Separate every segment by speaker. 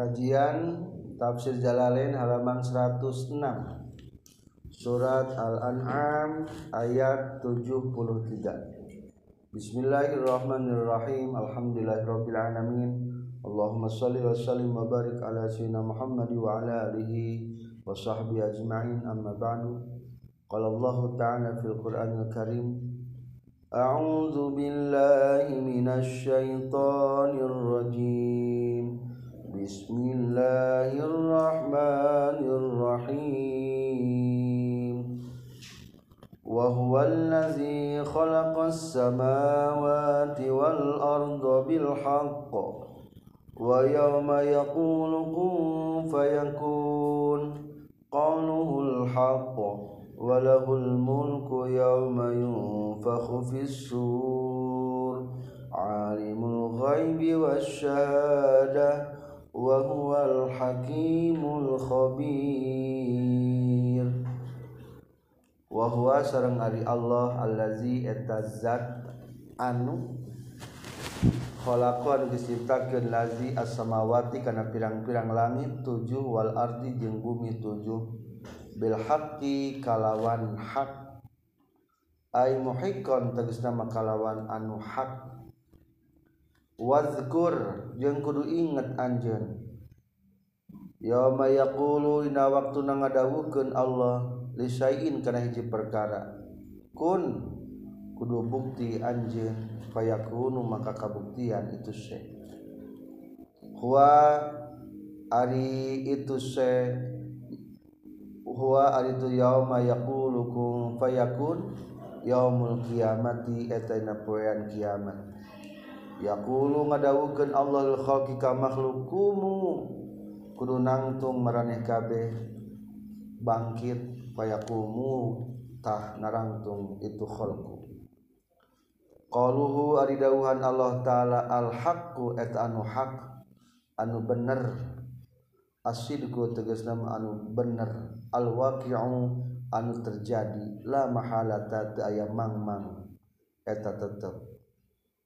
Speaker 1: Kajian Tafsir Jalalain halaman 106 Surat Al-An'am ayat 73 Bismillahirrahmanirrahim. Alhamdulillahirabbil alamin Allahumma shalli wa sallim wa barik ala sayyidina Muhammad wa ala alihi wa sahbihi ajma'in. Amma ba'du. Qala Allah ta'ala fil Qur'anil Karim A'udzu billahi minasy syaithanir rajim بسم الله الرحمن الرحيم. وهو الذي خلق السماوات والأرض بالحق ويوم يقول كن فيكون. قوله الحق وله الملك يوم ينفخ في السور عالم الغيب والشهادة وهو الحكيم الخبير. وهو sareng ari Allah allazi eta zat anu khalaqan diciptakeun lazi as-samawati kana pirang-pirang langit tujuh wal ardi jeung bumi tujuh. Bil haqqi kalawan hak ay muhiqqan tegasna kalawan anu hak Wakur jeung kudu inget anjen ya mayakulu na waktu na ngadahukeun Allah lisain kana hiji perkara. Kun kudu bukti anjeun fayakunu maka kabuktian itu se huwa ari itu se huwa ari itu yauma yaqulu kun fayakun yaumul kiamati eta poean kiamat yakulu ngadawukeun Allahul khalqi ka makhlukumu. Kudu nangtung maraneh kabeh bangkit payakumu tah narangtung itu khalqu. Qaluhu ari dawuhan Allah taala al haqqu et anu hak anu bener. Asidku tegas nama anu bener. Al waqi'u anu terjadi. La mahalata ayam mang mang eta tetep.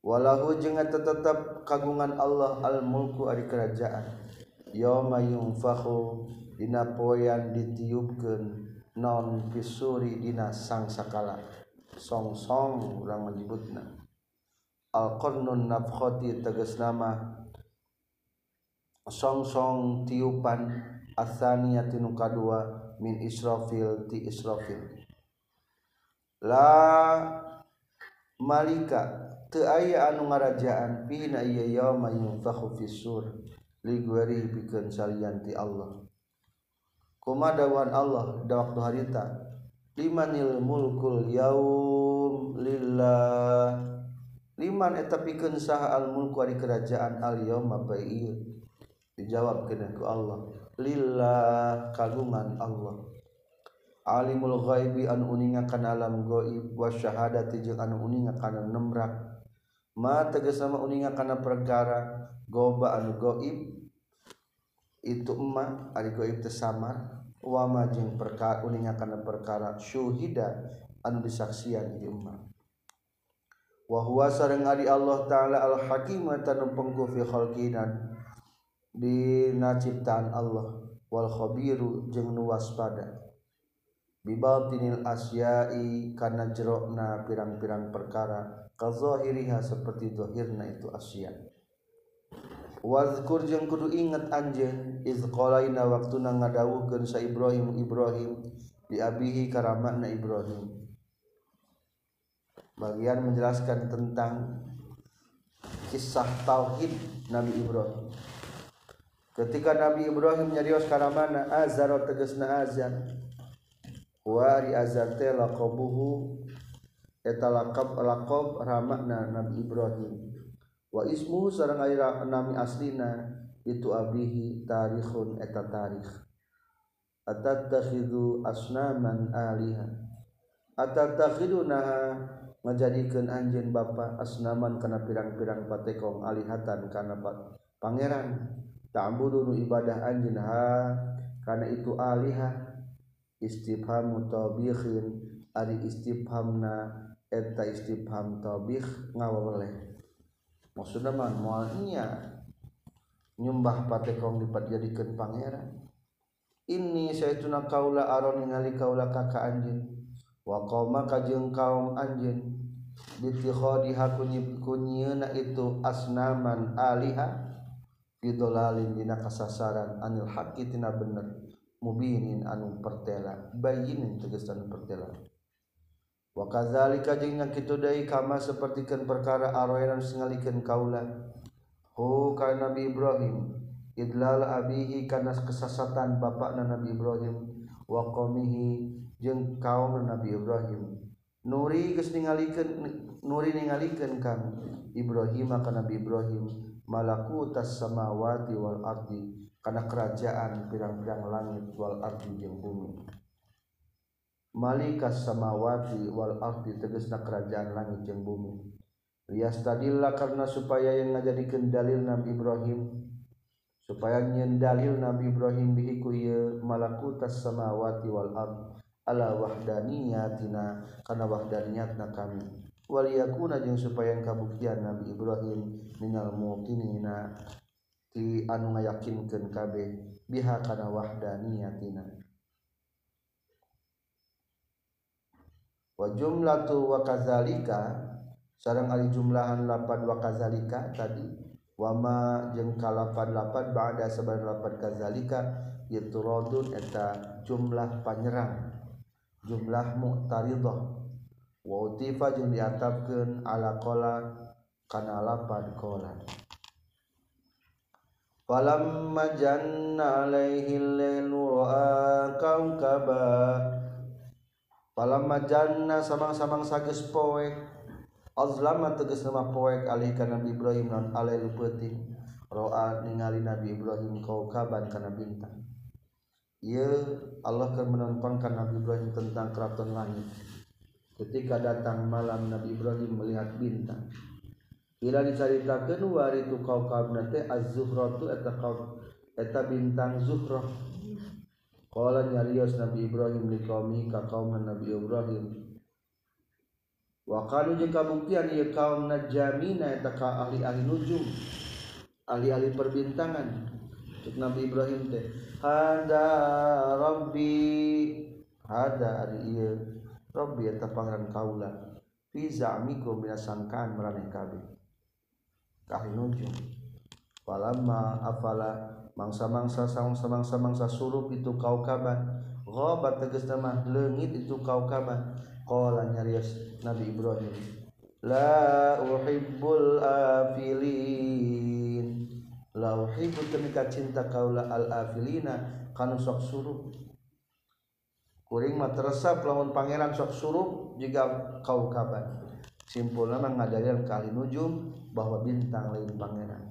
Speaker 1: walahu jeung eta tetep kagungan Allah al-mulku ari kerajaan. Yauma yunfakhu dina poean ditiupkeun non pisuri dina sangsakala songsong urang menyebutna al-qarnun nafkhati tegas nama songsong tiupan asaniyati nu kadua min israfil ti israfil. La malika aya anu ngarajaan fisur bikin salanti Allah. Komadawan Allah da waktu harita limanil mulkul yaum lillah. Liman eta pikeun saha al mulku ari kerajaan al yaum dijawab kena ku Allah lillah kagungan Allah. Alimul ghaibi anu uninga kana alam gaib wa syahadati jeung anu uninga kana nemrak tegas sama uninga karena perkara goba anu goib. Itu emma ari goib samar. Wama jeung perkara uninga karena perkara syuhida anu disaksian di emma wa huwa sareng ari Allah taala al hakim tanu pengku fi khalqinan di ciptaan Allah. Wal khabiru jeung nu waspada bibatinil asyai kana jerokna pirang-pirang perkara kazohiriha seperti dohirna itu Asia Wazkur jeung kudu inget anjeun iz qalaina waktuna ngadawuhkeun sa Ibrahim Ibrahim di abihi karamatna Ibrahim. Bagian menjelaskan tentang kisah tauhid Nabi Ibrahim. Ketika Nabi Ibrahim nyarios karamana azar tegasna azan wa ri azar teh laqabuhu eta lakab lakab ramakna Nabi Ibrahim. Wa ismu sareng aira nami aslina itu abihi tarikhun eta tarikh. Atatakhidu asnaman aliha. Atatakhidu naha ngajadikeun anjeun bapa asnaman kana pirang-pirang patekong alihatan kana pangeran. Ta'budu ibadah anjeun ha kana itu alihah istifham mutabikhin ari istifhamna eta istifham tabikh ngawaleh maksudna mah moal nya nyumbah patekong dipat jadikeun pangeran. Ini saya kaula aron ningali kaula kaka anjeun. Wa qauma kajeng kaum anjeun. Bitikhadi hakunyi kunyeuna itu asnaman alihah fi dolalin dina kasasaran anil haqqi tina bener. mubinin anu pertela bayin tegesan pertela. Wa kadzalika jeung kitu deui kama sapertikeun perkara aroeran singalikeun kaula. Hu ka nabi ibrahim idlal abihi kana kesasatan bapakna nabi ibrahim wa qaumihi jeung kaum nabi ibrahim. Nuri geus ningalikeun nuri ningalikeun kami ibrahim kana nabi ibrahim malakutas samawati wal ardi. Kana kerajaan pirang-pirang langit wal ardi jeung bumi. Malikas samawati wal ardi tegasna kerajaan langit jeung bumi. Liyastadilla karena supaya yang ngajadikeun dalil Nabi Ibrahim supaya nyen dalil Nabi Ibrahim bihiku ye malakutas samawati wal ard ala wahdaniyatina kana wahdaniyatna kami. Wal yakuna jeung supaya kabuktian Nabi Ibrahim minal muqinina ti anu ngayakinkeun kabeh biha kana wahdaniyatina wa jumlatu wa kadzalika sareng ari jumlahan lapan wa kadzalika tadi wama jeung kalapan-lapan ba'da sabar lapan kazalika itu rodun eta jumlah panyerang jumlah mu'taridah wa utifa jeung diatapkeun ala qala kana lapan qala Falamma janna alaihi lailu ra'a kaukaba Falamma janna samang-samang sageus poe. Azlama tegas nama poek alih kana Nabi Ibrahim non alai lupeting roa ningali Nabi Ibrahim kau kaban kana bintang. Ia Allah akan menampangkan Nabi Ibrahim tentang keraton langit. Ketika datang malam Nabi Ibrahim melihat bintang Ila diceritakan wari itu kau kabna teh az-zuhra tu eta kau eta bintang zuhra. Qala nyarios Nabi Ibrahim li qaumi ka kaum Nabi Ibrahim. Wakalu jeung kabuktian ieu kaum najamina eta ka ahli-ahli nujum ahli-ahli perbintangan. Cuk Nabi Ibrahim teh hada rabbi hada ari ieu rabbi eta pangeran kaula fi za'mikum mina sangkaan maraneh kabeh ka ahli nujum falamma afala mangsa-mangsa mangsa mangsa surup itu kaukaban ghabat tegasna mah leungit itu kaukaban qala nyarios Nabi Ibrahim. La uhibbul afilin. La uhibbu temika cinta kaula al afilina kanu sok suruh kuring mah teresap lamun pangeran sok suruh jika kau kaban simpulna mah ngadalian kali nujum bahwa bintang lain pangeran.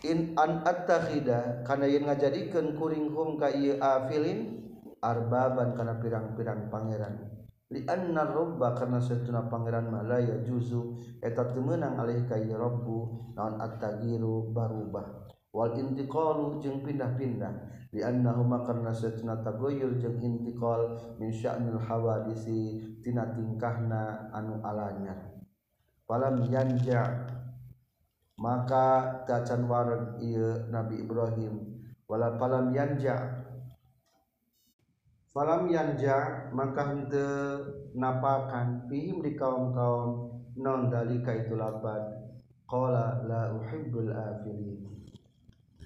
Speaker 1: In an attakhida kana yen ngajadikeun kuring hum ka ieu afilin arbaban karena pirang-pirang pangeran. Li anna robba karena setuna pangeran malaya juzu eta temenang alih ka rabbu naon at-tagiru barubah wal intiqalu jeung pindah-pindah. Li annahuma karena setuna tagoyur jeung intiqal min sya'nil hawadisi tina tingkahna anu alanyar falam yanja. Maka tacan wareg ieu Nabi Ibrahim. Wala falam yanja. Falam yanja maka hente napakan fihim di kaum-kaum non dalika itu lapan qala la uhibbul afilin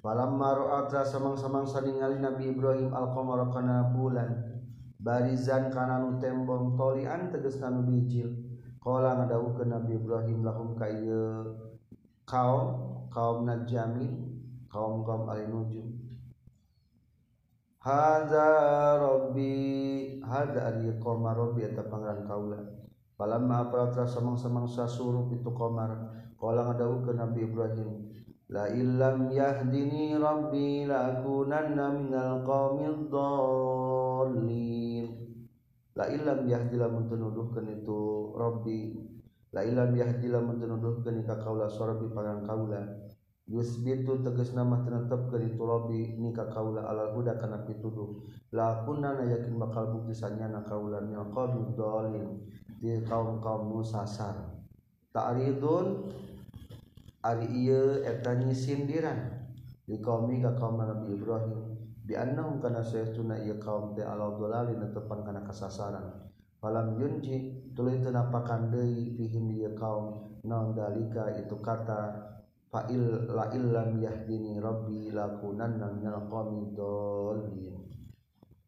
Speaker 1: Falam maruatra samang-samang saningali Nabi Ibrahim alqamar kana bulan. Barizan kana nu tembong tolian tegas kana bijil. Qala ngadawukeun Nabi Ibrahim lahum ka kaum kaum najami kaum kaum alinuju hadza rabbi hadza ari qamar rabbi eta pangeran kaula. Palamma aparatra samang-samang surup itu qamar. Qala ngadawukeun Nabi Ibrahim la illam yahdini rabbi la akunanna minal qawmid dhallin la illam yahdi lamun tenuduhkeun itu rabbi. La illam yahdi lamun tenuduhkeun ka kaula sorabi pangan kaula yusbitu tegas nama tenetepkeun itu rabbi ni kaula alal huda kana pituduh. La akunanna yakin bakal bukti sanyana kaula minal qawmid dhallin di kaum kaum musasar ta'ridun ari ieu eta nyisindiran di kaumi ka kaum Nabi Ibrahim bi annahum kana saytuna ieu kaum teh ala dhalalin tepan kana kasasaran. Falam yunji tuluy teu napakan deui fihim ieu kaum naon dalika? Itu kata fa il la illam yahdini rabbi lakunanna minal qaumi dhalin.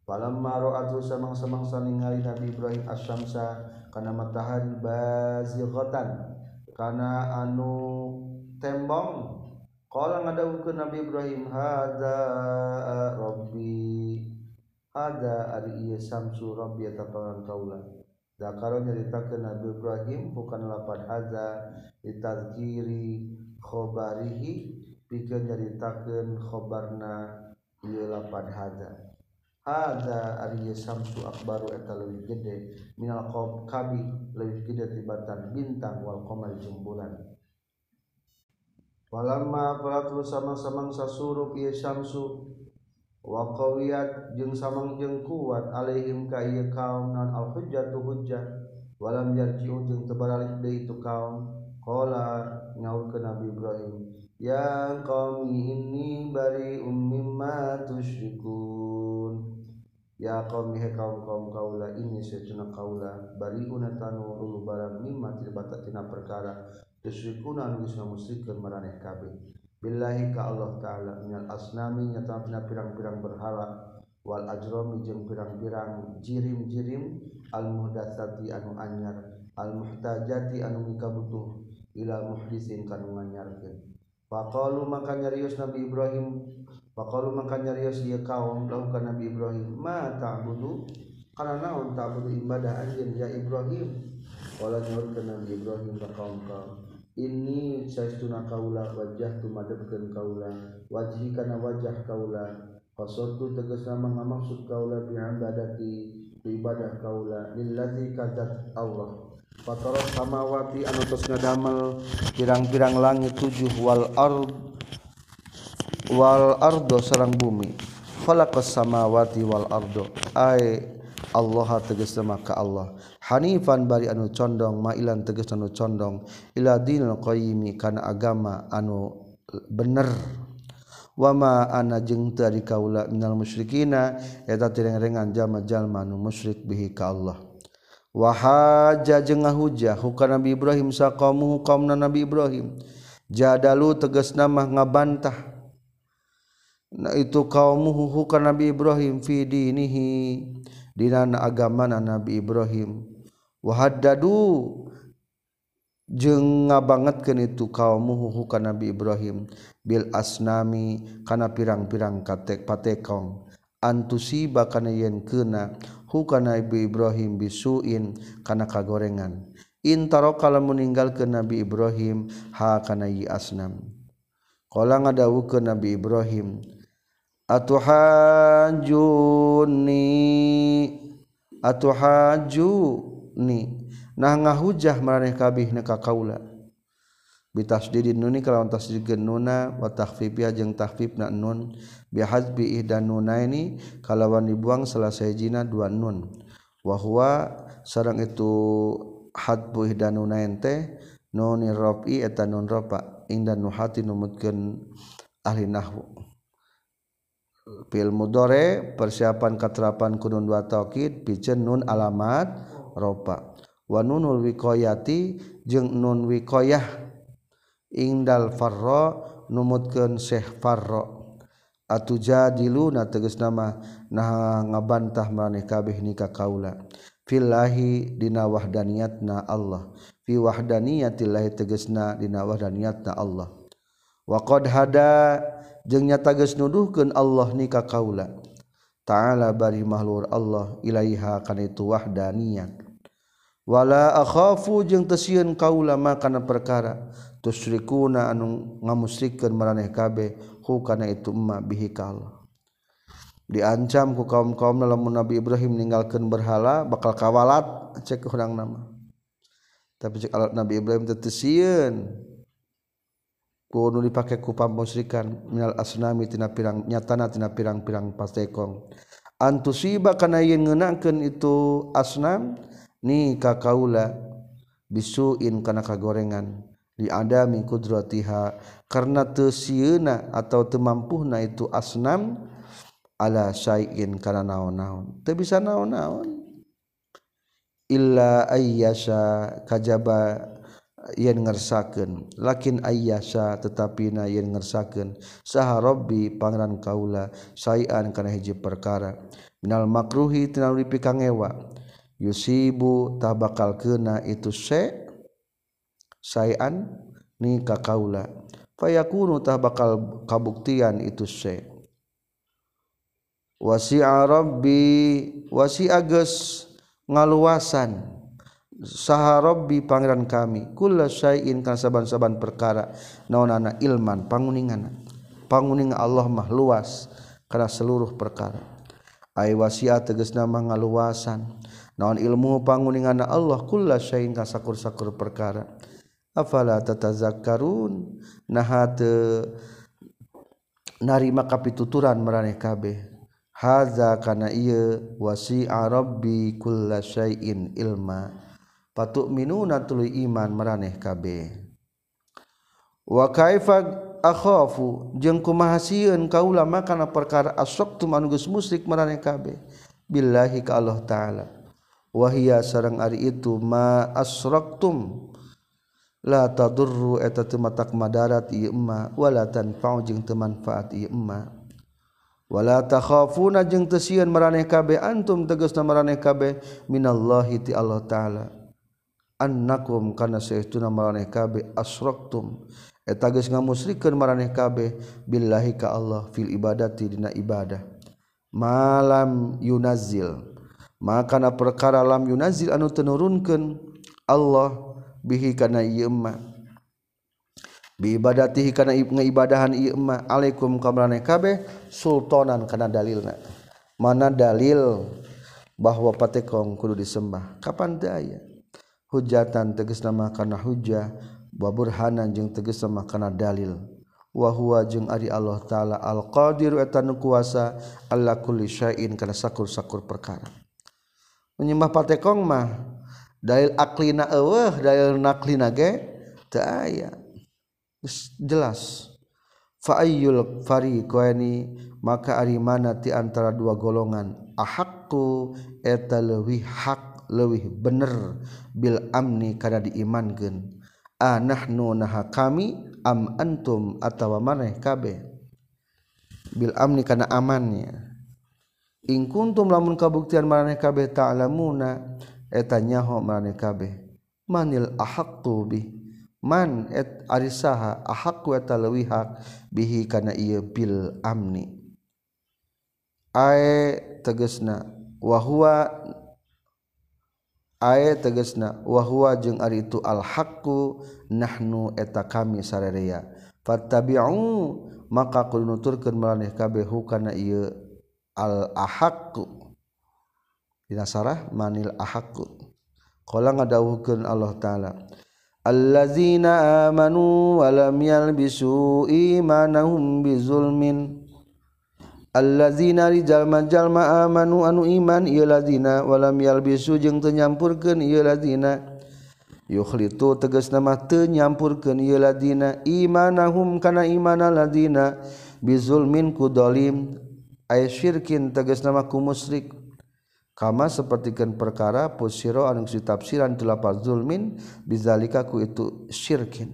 Speaker 1: Maro ra'atu samang-samang saningali Nabi Ibrahim asyamsa kana matahari bazighatan kana anu tembong. Qala ngadawukeun Nabi Ibrahim hadza rabbi. Ada ari ieu samsu rabbi eta kaula. Dakaro nyaritakeun Nabi Ibrahim bukan lapan hadza ditazkiri khobarihi pikeun nyaritakeun khobarna ieu lapan hadza Hada ari samsu akbaru eta leuwih gede minal kabi leuwih gede tibatan bintang wal qamar jeung. Walamma falatu samang-samang sasurup ieu samsu wa qawiyat jeung samang jeung kuat alaihim ka ieu kaum nan al hujjatu hujjah. Walam yarji'u jeung teu baralik deui itu kaum. Qala nyaurkeun Nabi Ibrahim ya qaumi inni bari'um mimma tusyrikun. Ya qaumi he kaum kaum kaula ini satuna kaula bariun tanu ulu barang mimma tilbata tina perkara tusyrikuna anu geus ngamusyrikeun maraneh kabeh. Billahi ka Allah taala minal asnami nyata pirang-pirang berhala wal ajrami jeung pirang-pirang jirim-jirim. Al muhdatsati anu anyar. Al muhtajati anu mikabutuh. Ila muhdisin kanu nganyarkeun faqalu maka nyarios Nabi Ibrahim. Faqalu maka nyarios ieu kaum. Lakukan Nabi Ibrahim ma ta'budu? Kana naon ta'budu ibadah anjeun ya Ibrahim. Qala ke Nabi Ibrahim ka kaum kaum ini saestuna kaula wajah tu madepkeun kaula. Wajhi kana wajah kaula. Qasatu tegasna maksud kaula bi ibadati ibadah kaula. Lillazi kadat Allah. Fatara samawati anu tos ngadamel pirang-pirang langit tujuh. Wal ard Wal ardo sarang bumi. Falaqas samawati wal ardo. Ay Allah teges maka Allah. Hanifan bari anu condong mailan teges anu condong. Ila dinul qayyimi kana agama anu bener. Wama ana jeung teu ari kaula minal musyrikina eta tireng-rengan jalma-jalma anu musyrik bihi ka Allah. Wa haja jeung ngahujah hukana Nabi Ibrahim saqamu qaumna Nabi Ibrahim. Jadalu tegas nama ngabantah. Nah, itu kaum muhu Nabi Ibrahim fi dinihi. dinana agamana Nabi Ibrahim. Wahaddadu jeung ngabangetkeun itu kaumuhu ka Nabi Ibrahim. Bil asnami kana pirang-pirang katek patekong. Antusi bakana yen keuna hukana Nabi Ibrahim bisuin kana kagorengan. Intaro kala meninggalkeun Nabi Ibrahim ha kana yi asnam. Qala ngadawukeun Nabi Ibrahim atuhajuni atuhajuni nah ngahujah maraneh kabih neka kaula. Bitasdidin nuni kalawan tasdid nuna wa tahfifiha jeung tahfifna nun. Bihazbi ihdan nunaini kalawan dibuang selesai jina dua nun. Wa huwa sareng itu hadbu ihdan nunain teh nunir rafi eta nun rafa indan nuhati numutkeun ahli nahwu. fil mudore persiapan katerapan kunun dua taukid pijen nun alamat ropa. Wa nunul wikoyati jeung nun wikoyah. Ingdal farro numutkeun syekh farra atujadiluna tegas nama nah ngabantah maraneh kabeh nikah kaula. Fillahi dina wahdaniyatna Allah. Fi wahdaniyatillahi tegasna dina wahdaniyatna Allah. Wa qad hada jeung nyata geus nuduhkeun Allah nikah kaula. Ta'ala bari mahlur Allah ilaiha kana itu wahdaniyan. Wala akhafu jeung teu sieun kaula makana perkara. Tusyrikuna anu ngamusrikeun maraneh kabeh hu kana itu emma bihi ka diancam ku kaum-kaum lamun Nabi Ibrahim ninggalkeun berhala bakal kawalat cek urang nama. Tapi cek alat Nabi Ibrahim teu sieun. kudu dipakai kupam musyrikan minal asnami tina pirang nyatana tina pirang-pirang pastekong. Antusiba kana yen ngeunakeun itu asnam ni ka kaula bisuin kana kagorengan. Li adami qudratiha karena teu sieuna atau teu mampuhna itu asnam ala syai'in kana naon-naon. Teu bisa naon-naon. Illa ayyasha kajaba yen ngersakeun. Lakin ayasa tetapi na yen ngersakeun. Saha rabbi pangeran kaula sayan kana hiji perkara. Minal makruhi tina lipi kangewa? Yusibu tah bakal keuna itu se sayan ni ka kaula. Fayakunu tah bakal kabuktian itu se. Wasi'a rabbi wasi'a geus ngaluasan. Saha rabbi pangeran kami kulla syai'in kana saban-saban perkara naonana ilman panguningan. Panguning Allah mah luas kana seluruh perkara. Ai wasiat tegasna mah ngaluasan. Naon ilmu panguningan Allah kulla syai'in kana sakur-sakur perkara. Afala tatazakkarun? Nah teu narima kapituturan maraneh kabeh. Haza kana ieu wasi'a rabbi kullasyai'in ilma patuk minuna tuluy iman maraneh kabeh. Wa kaifa akhafu jeung kumaha sieun kaula makana perkara asaqtum anu geus musyrik maraneh kabeh. Billahi ka Allah taala. Wa hiya sareng ari itu ma asraqtum la tadurru eta teu matak madarat ieu emma wala tanfa'u jeung teu manfaat ieu emma. Wala takhafuna jeung teu sieun kabeh antum tegasna maraneh kabeh minallahi ti Allah taala annakum kana saestuna maraneh kabeh asraktum eta geus ngamusyrikeun maraneh kabeh billahi ka Allah fil ibadati dina ibadah. Malam yunazil. Maka na perkara lam yunazil anu tenurunkeun Allah bihi kana ieu emma. Bi ibadatihi kana ngibadahan ieu emma. Alaikum ka maraneh kabeh sultanan kana dalilna. Mana dalil bahwa patekong kudu disembah? Kapan teu aya? Hujatan teges nama karena hujah baburhanan jeung teges sama karena dalilwahwa Ari Allah ta'ala alqadirtan kuasa Allahkullisyain karena sakur-sakur perkara. Menyembah patekong mah dalil alina dalil nalina aya. Jelas. Faayul fari koeni maka ari mana ti antara dua golongan? Ahakku eta leuwih hak lewih bener. Bil amni kada diimankeun. Anahnu naha kami am antum atawa maneh kabeh. Bil amni kana amannya. In kuntum lamun kabuktian maneh kabeh ta'lamuna eta nyaho maneh kabeh. Manil ahaqqu bi man et arisaha ahaqqu eta leuwih hak bihi kana ieu bil amni. Ae tegasna wa huwa aya tegesna wahwa jeung ari itu al-haqqu nahnu eta kami sarerea. Fattabi'u maka kudu nuturkeun maraneh kabeh kana ieu al-ahaqqu dina sarah manil ahaqqu qala ngadawuhkeun Allah taala allazina amanu wa lam yalbisu imanahum bizulmin. allazina Allazinajallma-jallma amanu anu iman ieu lazina walam yalbisu jeung teu nyampurkeun ieu lazina. Yukhlitu tegasna mah teu nyampurkeun ieu lazina. Imanahum kana imana lazina. Bizulmin ku dolim. Ay syirkin tegasna mah ku musyrik. Kama sapertikeun perkara pusiro anu ditafsiran ti zulmin bizalika ku itu syirkin.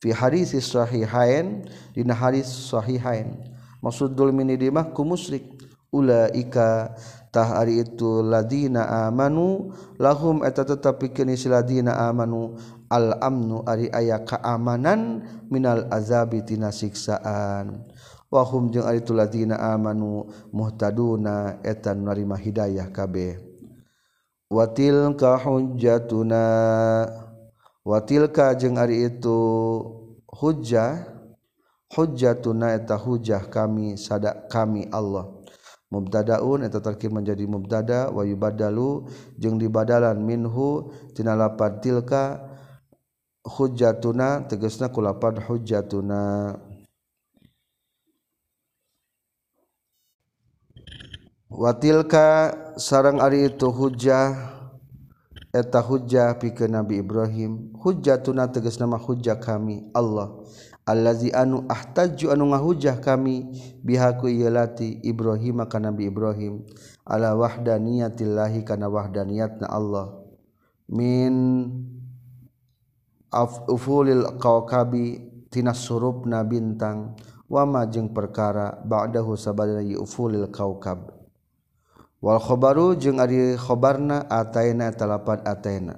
Speaker 1: Fi hadis sahihain dina hadis sahihain. maksud zulmini di mah ku musyrik. Ulaika tah ari itu ladina amanu lahum eta tetapi kini si ladina amanu. Al amnu ari aya keamanan minal azabi tina siksaan. Wahum jeung ari itu ladina amanu muhtaduna eta narima hidayah kabeh. Watil ka hujjatuna watil ka jeung ari itu hujjah hujjatuna eta hujjah kami sadak kami Allah. Mubtadaun eta tarkib menjadi mubtada wa yubadalu jeung dibadalan minhu tina lapad tilka hujjatuna tegasna ku lapad hujjatuna. Watilka sarang ari itu hujah eta hujah pi ke Nabi Ibrahim. Hujah tun teges nama hujah kami Allah Allahzi anu ahtaju anu nga hujah kami bihaku yelati Ibrahim akan nabi Ibrahim. Ala wahda niatillahi kana wahda niat na Allah. Min ufulil kaukabitina surup na bintang. Wama jeung perkara ba'dahu sabada ufulil kaukab wal khobaru jeung ari khobarna ataina talapan ataina.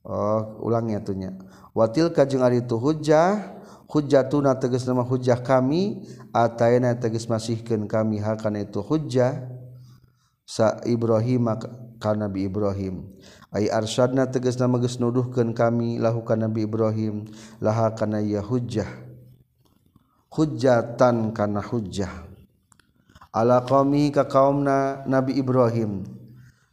Speaker 1: Oh ulangnya tuhnya watil ka jeung ari tu hujjah hujjatuna tegas nama hujjah kami ataina tegas masihkeun kami hakana itu hujjah sa Ibrahim ka Nabi Ibrahim. Ay arsyadna tegas nama geus nuduhkeun kami lahu ka Nabi Ibrahim laha kana ya hujjah. Hujjatan kana hujjah. Ala qaumi ka kaumna Nabi Ibrahim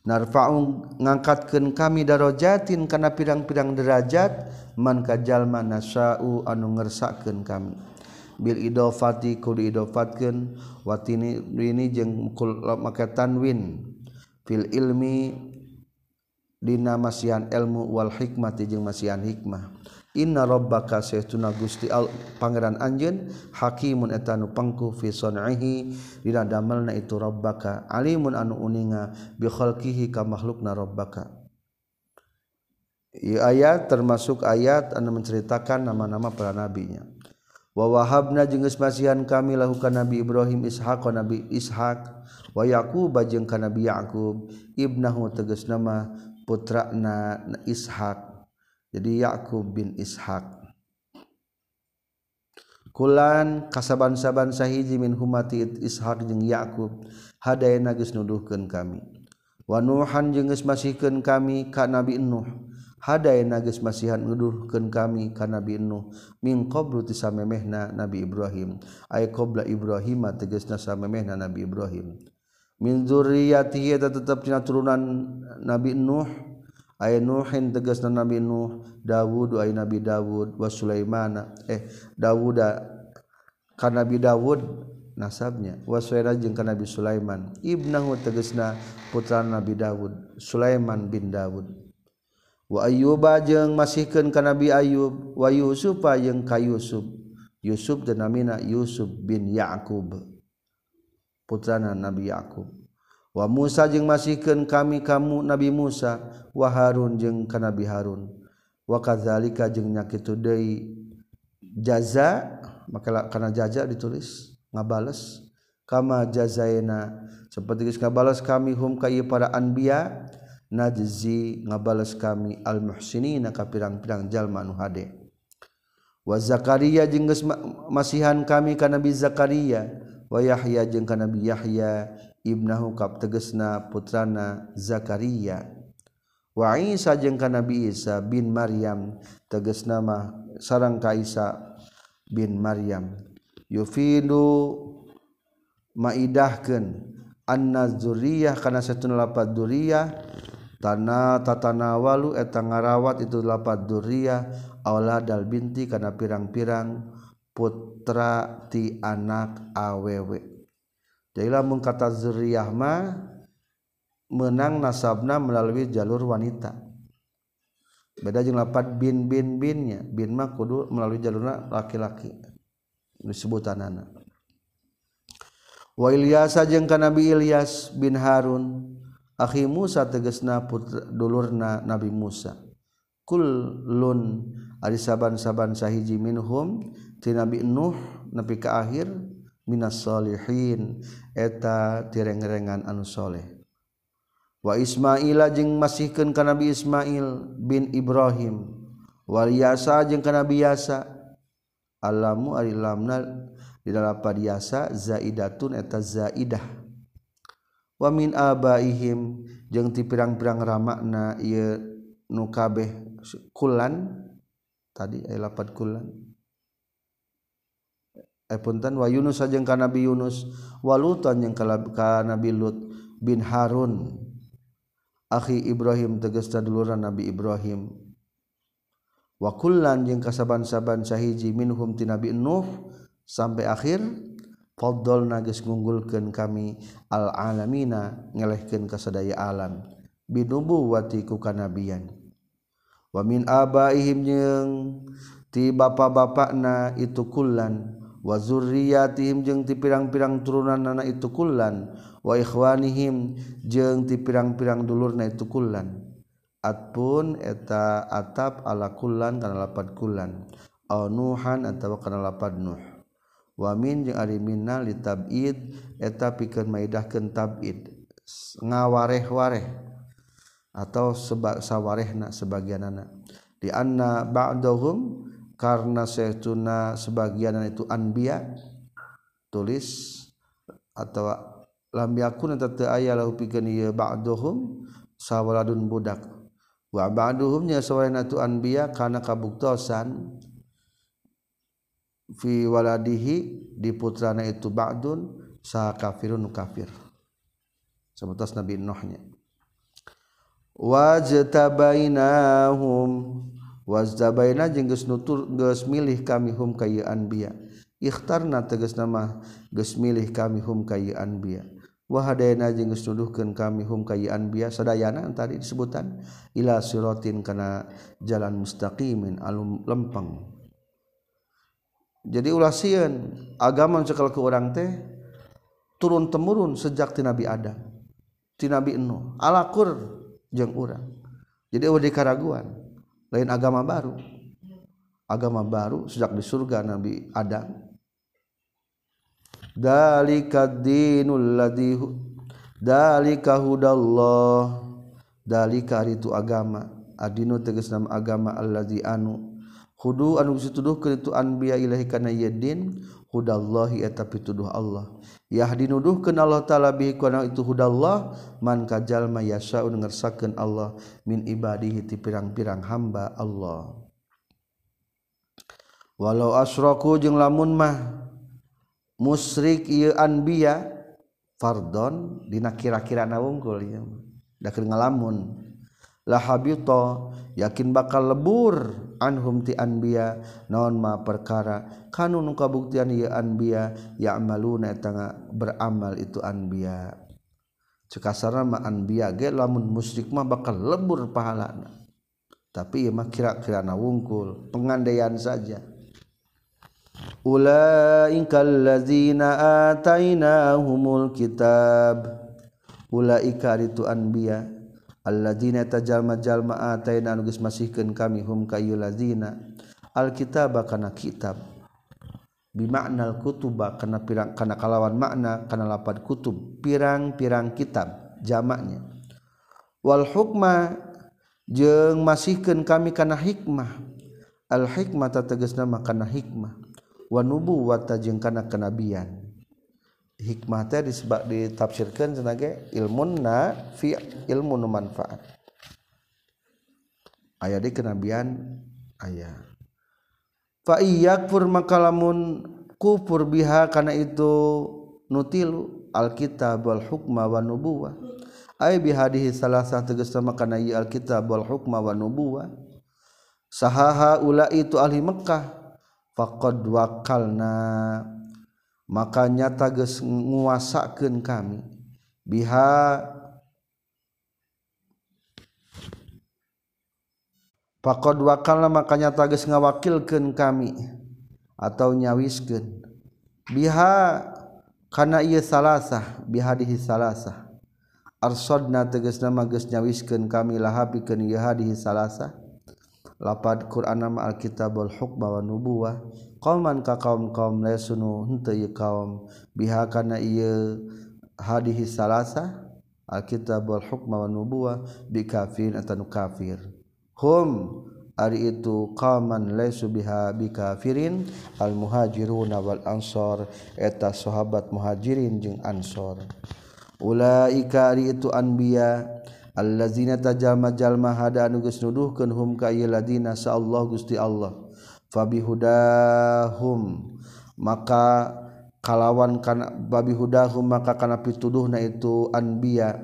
Speaker 1: narfa'u ngangkatkeun kami darajatin kana pirang-pirang derajat man kajallma nasau anu ngersakeun kami. Bil idofati ku diidofatkeun watini ini jeung make tanwin fil ilmi dina masihan ilmu wal hikmati jeung masihan hikmah. Inna robbaka sehtuna Gusti al Pangeran Anjen Hakimun etanu pangku fi sonaihi dina damelna itu robbaka alimun anu uninga bi khalqihi ka makhlukna robbaka I ayat termasuk ayat anda menceritakan nama-nama para nabinya. Wawahabna jengus masihan kami lakukan Nabi Ibrahim Ishak Nabi Ishak wa Yakub jeung ka Nabi Yakub ibnahu tegas nama putrana Ishak jadi Yakub bin Ishak Kulan kasaban-saban sahiji min humati Ishak jeung Yakub hadayana geus nuduhkeun kami. Wa Nuhan jeung geus masihkeun kami ka Nabi Nuh. haday nagis masihan nuduhkeun kami ka Nabi Nuh min qablu tisamemehna Nabi Ibrahim. Ay qabla Ibrahim tegasna samemehna Nabi Ibrahim. Min zurriyatihi eta tetep cina turunan Nabi Nuh. Ay Nuhin tegasna Nabi Nuh Dawud ay Nabi Dawud wa Sulaiman eh Dawud ka Nabi Dawud nasabnya. Wa Suwaira jeung ka Nabi Sulaiman. Ibnahu tegasna putra Nabi Dawud Sulaiman bin Dawud. wa jeng masihkan masihkeun nabi ayub wa yusufa yang ka yusuf. Yusuf teh namina yusuf bin Yakub putrana nabi Yakub wa musa jeng masihkan kami kamu nabi musa wa harun jeng ka nabi harun. Wa kadzalika jeung nya deui jaza maka karena jaza ditulis ngabales. Kama jazaina seperti geus ngabales kami hum ka para anbiya najzi ngabales kami al-muhsini naka pirang-pirang jalma nu hade. Wa Zakaria jeung geus masihan kami ka Nabi Zakaria. Wa Yahya jeung ka Nabi Yahya. Ibnahu kap tegesna putrana Zakaria. Wa Isa jeung ka Nabi Isa bin Maryam. Tegesna mah sareng ka Isa bin Maryam. Yufidu maidahkeun anna dzurriyyah kana satuna lapat dzurriyyah tanah tatana walu etang ngarawat itu lapat duria awla dal binti karena pirang-pirang putra ti anak awewe jadi lamun kata zuriyah mah menang nasabna melalui jalur wanita. Beda jeung lapat bin bin binnya bin mah kudu melalui jalur laki-laki. Disebutanana wa Ilyas jeung ka Nabi Ilyas bin Harun akhi Musa tegesna putra dulurna Nabi Musa. Kullun ari saban-saban sahiji minhum ti Nabi Nuh nepi ka akhir minas solihin eta tireng-rengan anu soleh. Wa Ismaila jeung masihkeun ka Nabi Ismail bin Ibrahim. Wal Yasa jeung ka Nabi Yasa. Alamu ari lamna di dalam padiasa zaidatun eta zaidah. Wamin abaihim jeung ti pirang-pirang ramakna ieu nu kabeh kulan tadi aya lapat kulan eh punten wa Yunus sajeng ka Nabi Yunus wa Lutan jeung ka Nabi Lut bin Harun. Akhi Ibrahim tegasna duluran Nabi Ibrahim. Wa kullan jeung kasaban-saban sahiji minhum ti Nabi Nuh sampai akhir Fadol nagis ngunggulkan kami al-alamina ngelehkan kesadaya alam. Binubu watiku kanabian. Wa min abaihim yang ti bapak-bapakna itu kulan. Wa zurriyatihim jeng ti pirang-pirang turunan nana itu kulan. Wa ikhwanihim jeng ti pirang-pirang dulurna itu kulan. Atpun eta atap ala kulan kana lapad kulan. Au nuhan atau kana lapad nuh wamin jeung ari minna li tabid eta pikeun maidahkeun tabid. Ngawareh-wareh atau seba, sawarehna sebagianana. Di anna ba'dahum karena saytuna sebagianan itu anbiya tulis atau lam yakun tata aya lahu pikeun ieu ba'dahum sawaladun budak. Wa ba'duhum nya sawarehna tu anbiya kana kabuktosan. fi waladihi di putrana itu ba'dun sa kafirun kafir. Sebatas Nabi Nuhnya. Wajtabainahum. Wajtabaina jeung geus nutur geus milih kami hum ka ieu anbiya. Ikhtarna tegas nama geus milih kami hum ka ieu anbiya. Wa hadaina jeung geus nuduhkeun kami hum ka ieu anbiya. Sadayana tadi disebutan ila siratin kana jalan mustaqimin alum lempeng. jadi ulasian agama cekal ke orang teh turun temurun sejak ti Nabi Adam ti Nabi Nuh. Alakur jeung urang. Jadi eueuh di karaguan lain agama baru. Agama baru sejak di surga Nabi Adam. Dalika dinul ladhi dalika hudallah dalika itu agama. Adinu tegas nama agama alladzi anu hudu anu dituduh ke itu anbiya ilahi kana yadin hudallahi eta pituduh Allah. Yahdi nuduh kana Allah taala bi kana itu hudallah man kajal ma yasaun ngersakeun Allah min ibadihi ti pirang-pirang hamba Allah. Walau asraku jeung lamun mah musyrik ieu anbiya fardon dina kira-kira nawungkul ieu da keur ngalamun. La habita yakin bakal lebur. Anhum ti anbiya naon ma perkara. Kanu nu kabuktian ieu anbiya ya'maluna eta beramal itu anbiya. Cekasarna ma anbiya ge lamun musyrik mah bakal lebur pahalana. Tapi ieu mah kira-kira wungkul pengandaian saja. Ulaika allazina atainahumul kitab. Ulaika itu anbiya alladzina tajallma jalma ataina anu geus masihkeun kami hum kayu ladzina alkitab kana kitab. Bimaknal kutuba kana pirang kana kalawan makna kana lapad kutub. Pirang-pirang kitab jamaknya wal hukma jeung masihkeun kami kana hikmah. Al hikmah tegasna mah kana hikmah. Wa nubuwata jeung kana kenabian. Hikmah teh disebut ditafsirkan sebagai ilmu na fi ilmu manfaat. Aya di kenabian aya. Fa iyakfur maka lamun kufur biha kana itu nutilu alkitab wal hukma wa nubuwah. Ay bihadihi salah tegas kana ieu alkitab wal hukma wa nubuwah. Sahaha ula itu ahli Mekkah. Faqad wakalna makanya tages nguasakeun kami. Biha Pakod wakala makanya tages ngawakilkan kami atau nyawiskan biha karena ia salasah bihadihi salasah. Arsodna teges nama ges nyawiskan kami lahapikeun ieu hadihi salasah. Lapad Qur'an nama Alkitabul Hukma wa Nubuwah. qauman ka kaum kaum lesunu henteu ieu kaum biha kana ieu hadihi salasa alkitab wal hukma wan nubuwah bi kafirin atanu kafir. Hum ari itu qauman laisu biha bi kafirin al muhajiruna wal ansor eta sahabat muhajirin jeung ansor. Ulaika ari itu anbiya allazina tajalma jalma hada anu geus nuduhkeun hum ka ieu ladina sa Allah Gusti Allah. fabihudahum. Maka kalawan kana babihudahum maka kana pituduhna itu anbiya.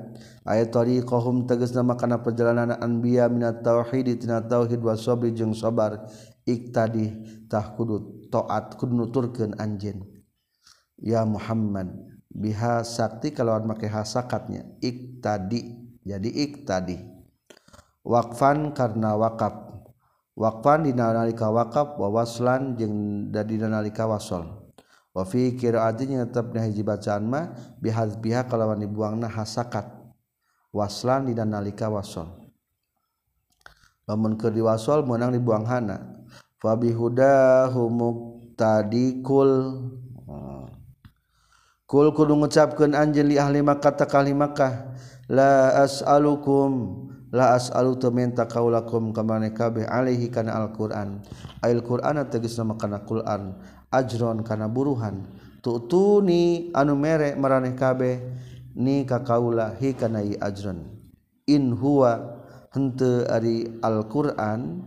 Speaker 1: Aya tariqahum tegasna maka kana perjalanan anbiya minat tauhid tina tauhid wa sabri jeung sabar. Iktadi tah kudu taat kudu nuturkeun anjeun. Ya Muhammad biha sakti kalawan make hasakatnya iktadi jadi iktadi wakfan karena wakaf wakfan di nalika wakaf wa waslan dari nalika wasol. Wa fi qiraatinya tetap hiji bacaan mah bihadzbiha kalawan dibuangna hasakat waslan di nalika wasol. Lamun keur diwasol meunang dibuang hana fa bihudahu muqtadikul. Kul kudu ngucapkeun anjeun li ahli makkah ta makkah. La as'alukum laas alu tementa kaulakum kamane kabeh alaihi kana Alquran. Ail Qur'ana tegasna nama kana Quran. Ajron kana buruhan. Tutuni anu mere maraneh kabeh ni ka kaula hi kana i ajron. In huwa henteu ari Alquran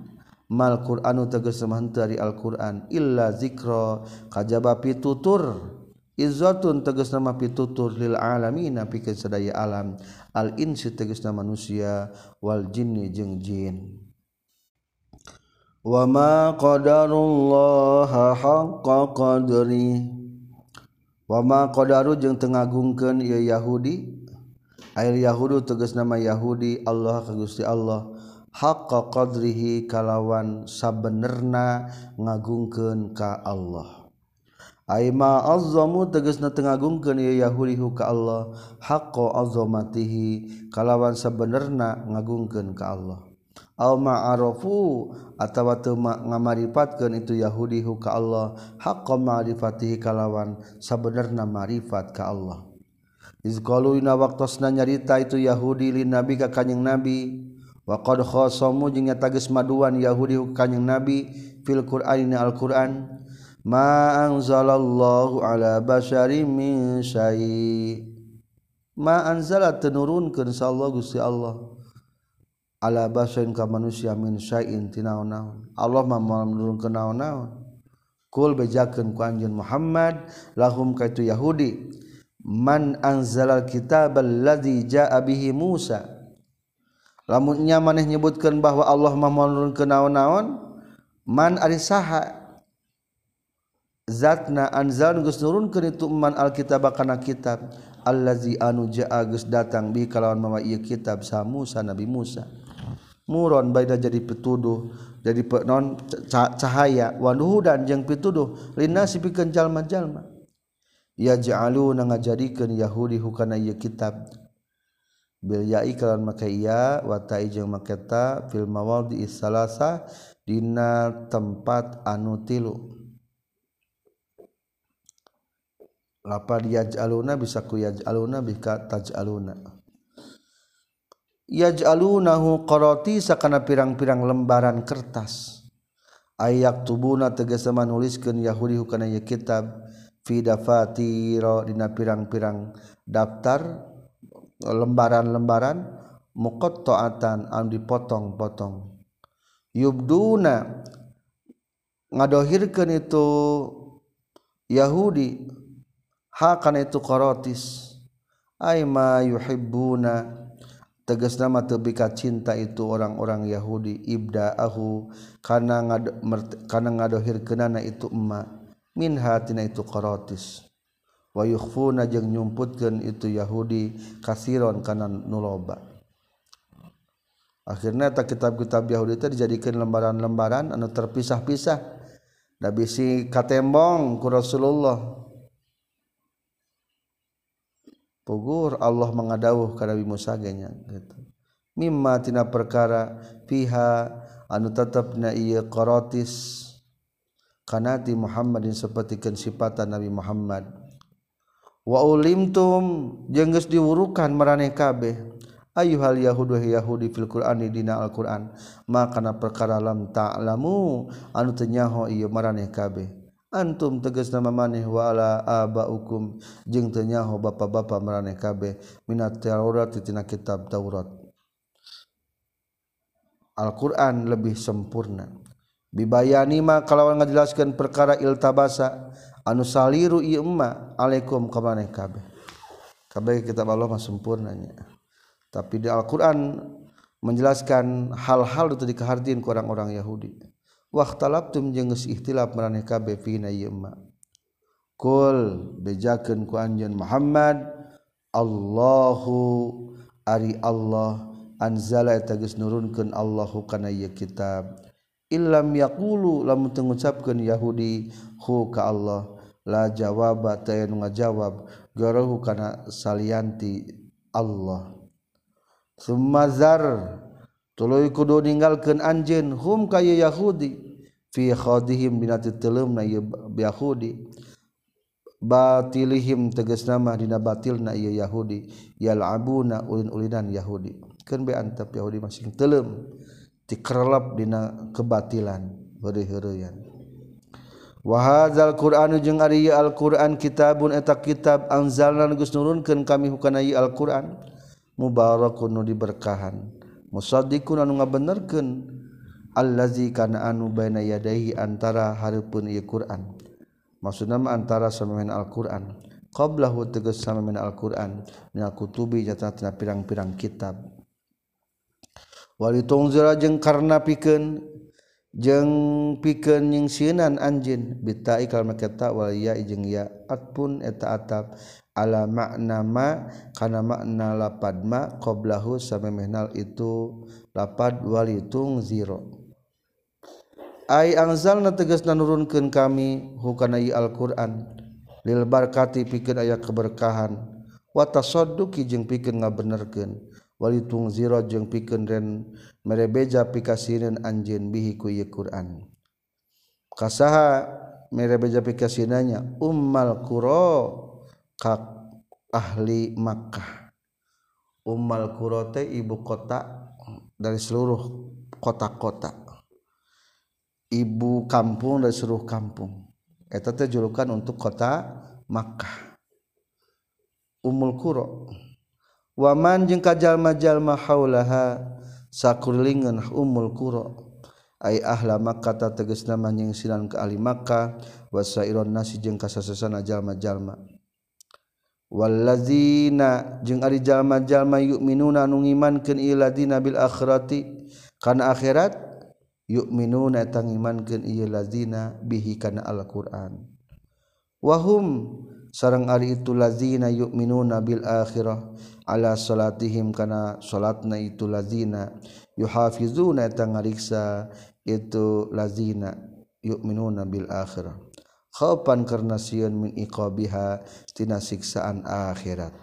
Speaker 1: mal Quranu tegasna henteu ari Alquran illa zikra kajaba pitutur. Izatun tegas nama pitutur lil alamin pikeun sadaya alam. Al insi tegasna manusia wal jinni jeung jin. Wa ma qadarullah haqqa qadri. Wa ma qadaru jeung tengagungkeun ieu yahudi. Air yahudu tegas nama yahudi Allah ka Gusti Allah. Haqqa qadrihi kalawan sabenerna ngagungkeun ka Allah Aima azzamu tegesna tengagungkeun ieu yahulihu ka Allah. Haqqo azzamatihi kalawan sabenerna ngagungkeun ka Allah. Aw ma'arafu atawa teu ngamaripatkeun itu yahudihu ka Allah. Haqqo ma'rifatihi kalawan sabenerna marifat ka Allah. Izqaluna waktosna nyarita itu Yahudi lin nabi ka kanjing nabi. Wa qad khasamu jeung nyata maduan Yahudi ka kanjing nabi fil Qur'anina Al-Qur'an. ma'anzalallahu ala basyari min syai. Ma ma'anzala tenurunkeun Allah Gusti Allah. Ala basyari ka manusia min syai'in tinaon-naon Allah mah menurunkeun naon-naon. Kul bejakeun ku anjeun Muhammad lahum ka itu Yahudi. Man anzalal kitab alladzi jaa bihi Musa. Lamun nya maneh nyebutkeun bahwa Allah mah menurunkeun naon-naon man ari saha zatna anzal Gus nurun ke ituman Alkitab karena kitab. Allahzi anu ja Agus datang di kalawan mama ia kitab sa Musa Nabi Musa. Muron baida jadi petuduh jadi non cahaya. Wanuhu dan jeng pituduh lina pikeun jalma-jalma. Ya ja'alu na ngajadikeun Yahudi hukana ieu kitab. Bil ya'i kalawan make iya wa ta'i jeung make ta fil dina tempat anu tilu lapar yaj'aluna bisa ku yaj'aluna bika taj'aluna yaj'alunahu qarati sakana pirang-pirang lembaran kertas. Ayak tubuna tegas manuliskeun Yahudi kana ya kitab fi dafatira dina pirang-pirang daftar lembaran-lembaran muqatta'atan an dipotong-potong. Yubduna ngadohirkeun itu Yahudi. Karena itu korotis Aima yuhibbuna. Tegas nama tebika cinta itu orang-orang Yahudi ibda'ahu. Karena karena ngadohir kenana itu emak min hatina itu korotis wa yukhfuna jeung nyumputkeun itu Yahudi kasiron kana nuloba. Akhirnya tak kitab-kitab Yahudi itu dijadikan lembaran-lembaran anu terpisah-pisah. Da bisi katembong ku Rasulullah pugur Allah mengadauh karabi musaganya gitu. Mimma tina perkara piha anu tetap na iya korotis kanati Muhammadin sapertikeun sifatan Nabi Muhammad. Wa ulimtum jeung geus diwurukan maraneh kabeh. Ayyuhal yahudu yahudi fil qur'ani dina al-qur'an. Ma kana perkara lam ta'lamu anu teu nyaho ieu maraneh kabeh. antum teges nama maneh wala aba hukum jeung tenyaho bapak-bapak meraneh kabeh. Minat Taurat tina kitab Taurat. Al-Qur'an lebih sempurna. Bibayani ma kalawan ngajelaskeun perkara iltabasa. Anu saliru ieu emma alaikum ka maneh kabeh. Kabeh kitab Allah mah sempurnanya. Tapi di Al-Qur'an menjelaskan hal-hal itu dikahartin ke orang-orang Yahudi. waktutum jengus ikhtilaf meraneh kul bejakeun ku anjeun Muhammad Allahu Ari Allah anzala tagis nurunkeun Allahu kana ieu kitab. Illam yaqulu lamun teu ngucapkeun Yahudi hu ka Allah la jawaba teu anu ngajawab garahu kana salianti Allah. Summa zar tuluy kudu ninggalkeun anjeun hum ka yahudi. Fi khadihim dina teuleumna yahudi. Batilihim tegas nama dina batilna ieu yahudi. Yal'abuna ulin-ulinan yahudi. Keun be antep yahudi masing teuleum tikerlap dina kebatilan heureuy-heureuyan. Wahazal Quranu jeung ari Al-Qur'an kitabun eta kitab anzalna geus nurunkeun kami hukana Al-Qur'an. Mubarakun nu diberkahan. musaddiqun anu ngabenerkeun allazi kana anu baina yadaihi antara hareupeun ieu Qur'an. Maksudna antara samamen Al-Qur'an. Qablahu tegas samamen Al-Qur'an minal kutubi jatah pirang-pirang kitab. Wali tungzira jeung karna pikeun jeung pikeun nyingsieunan anjin bitai kalma eta wal ya jeung ya atpun eta atap. ala maknama kana makna lapad ma qoblahu samemehna itu lapad walitung ziro ay tegas na nurunkan kami hukana Al-Qur'an lil barkati pikeun aya keberkahan. Wa jeng pikir pikeun ngabenerkeun walitung zero jeung pikeun ren merebeja pikasineun anjeun bihiku Qur'an. Kasaha merebeja pikasinanya ummal qura. ka ahli Makkah. Ummal Qurote ibu kota dari seluruh kota-kota. Ibu kampung dari seluruh kampung. Eta teh julukan untuk kota Makkah. Ummul Qura. Waman jeung kajalma-jalma haulaha sakurlingan Ummul Qura. Ay ahla Makkah ta tegasna manjing sinan ka ahli Makkah. Wasairon nasi jeung kasasasana jalma-jalma. walazina jeung ari jalma-jalma yuk minuna nu ngimankeun iladzina bil akhirati kana akhirat yuk minuna eta ngimankeun ieu lazina bihi kana Al-Qur'an. Wahum sareng ari itu lazina yuk minuna bil akhirah ala salatihim kana salatna itu lazina yuhafizuna eta ngariksa itu lazina yuk minuna bil akhirah. khaufan karna sieun min iqabiha tina siksaan akhirat.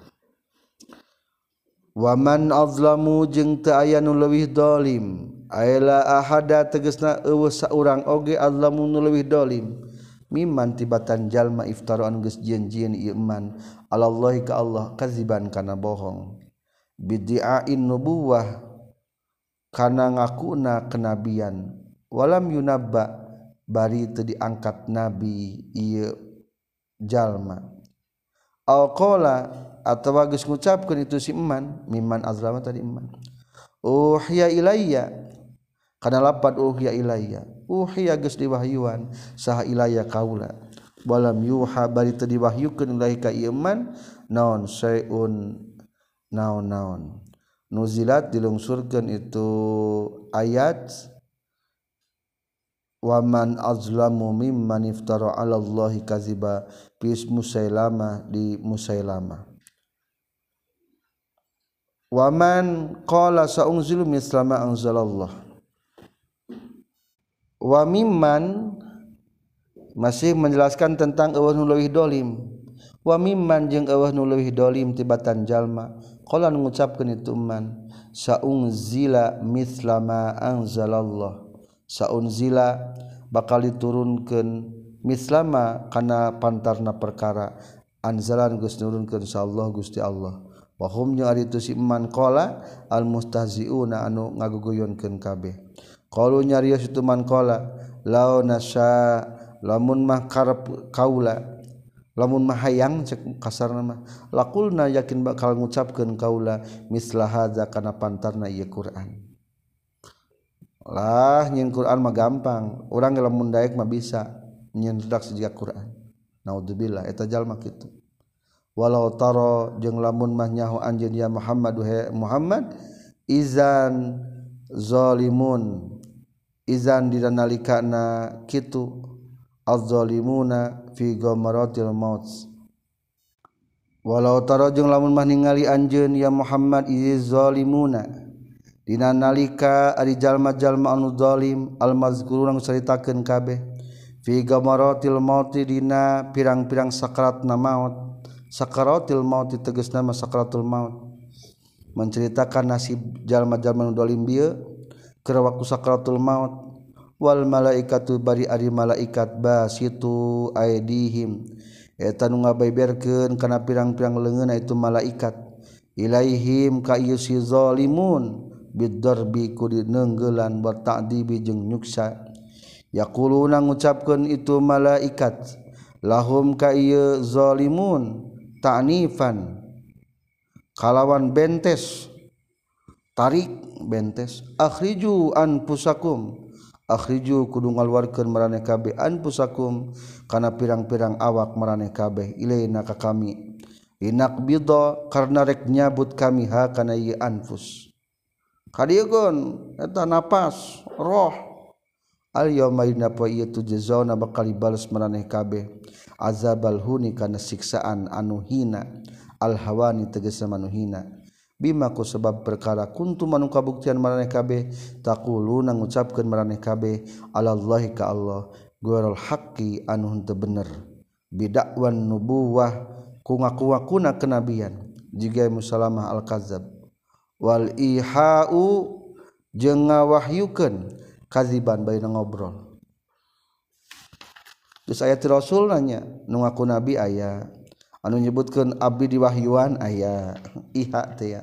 Speaker 1: Waman azlamu jeung teu aya nu leuwih dolim. Ayla ahada tegasna eueuh saurang oge azlamu nu leuwih dolim. Miman tibatan jalma iftaru anu geus janjieun iman alallahi ka Allah kaziban kana bohong. Bidiain nubuwah kana ngakuna kenabian. Walam yunabba bari itu diangkat nabi ieu jalma. Alqala atawa geus ngucapkeun itu si iman miman azlama tadi iman uhya ilayya kana lapad uhya ilayya. Uhya geus diwahyuan saha ilayya kaula. Walam yuha bari teu diwahyukeun ilahi ka iman naon sayun naon naon nuzilat dilungsurkeun itu ayat waman azlamu mimman iftara 'ala Allahi kaziba. Bis musailama di musailama. Waman qala sa'unzilu mislama anzalallah. Wamiman masih menjelaskan tentang Allah nulwi dolim. Wamiman jeung Allah nulwi dolim tibatan jalma. Kalau mengucapkan ituman saung zila mislama anzalallah saunzila bakal diturunkan mislama karena pantarna perkara. Anzalan gus nurunkan insyaallah Gusti Allah. Wahum hum ari itu si iman qala al mustahziuna anu ngaguguyonkeun kabeh. Kalau nyarios itu man qala lao nasya lamun mah karep kaula lamun mah hayang cek kasar nama lakulna yakin bakal ngucapkeun kaula misla hadza kana pantarna ieu Qur'an. lah nyin Quran mah gampang. Orang lamun daek mah bisa. Nyin redak sejak Quran. Naudzubillah eta jalma kitu. Walau taro jeung lamun mah nyaho anjeun ya Muhammad Muhammad izan zalimun. Izan didanalikana kitu. Az-zalimuna fi ghamaratil maut walau taro jeung lamun mah ningali anjeun ya Muhammad izzalimuna Dina nalika ari jalma-jalma anu anudzalim almazgururang ceritakan kabeh. Fi gamaratil mauti dina pirang-pirang sakaratna maut. Sakaratil mauti tegasna mah sakaratul maut. Menceritakan nasib jalma-jalma anu zalim bieu keur waktu sakaratul maut. Wal malaikatu bari ari malaikat basitu aidihim. Eta nu ngabaiberkeun kana pirang-pirang leungeun itu malaikat. Ilaihim ka yusizalimun bidorbi ku dinenggelan bertakdibi jeung nyuksa. Yakuluna ngucapkan itu malaikat lahum ka ieu ta'nifan. Kalawan bentes tarik bentes akhriju anfusakum. Akhriju kudu ngaluarkeun maraneh kabeh anfusakum kana pirang-pirang awak maraneh kabeh ilaina ka kami. Inak bido karena rek nyabut kami ha kana ieu anfus. karigon eta napas roh. Al yauma dina poe ieu tujzauna bakal balas maraneh kabeh. Azabal huni kana siksaan anu hina. Al hawani tegese manu hina. Bima ku sebab perkara kuntu manu kabuktian maraneh kabeh taquluna ngucapkeun maraneh kabeh alallahi ka Allah ghairul haqqi anu henteu bener. Bidakwan nubuwah ku ngaku-ngakuna kenabian. Jiga musalamah al-kazzab. wal ihau jeung ngawahyukeun kaziban bayi ngobrol. Terus ayat rasul nanya nu ngaku nabi aya anu nyebutkeun abdi diwahyuan aya iha teh ya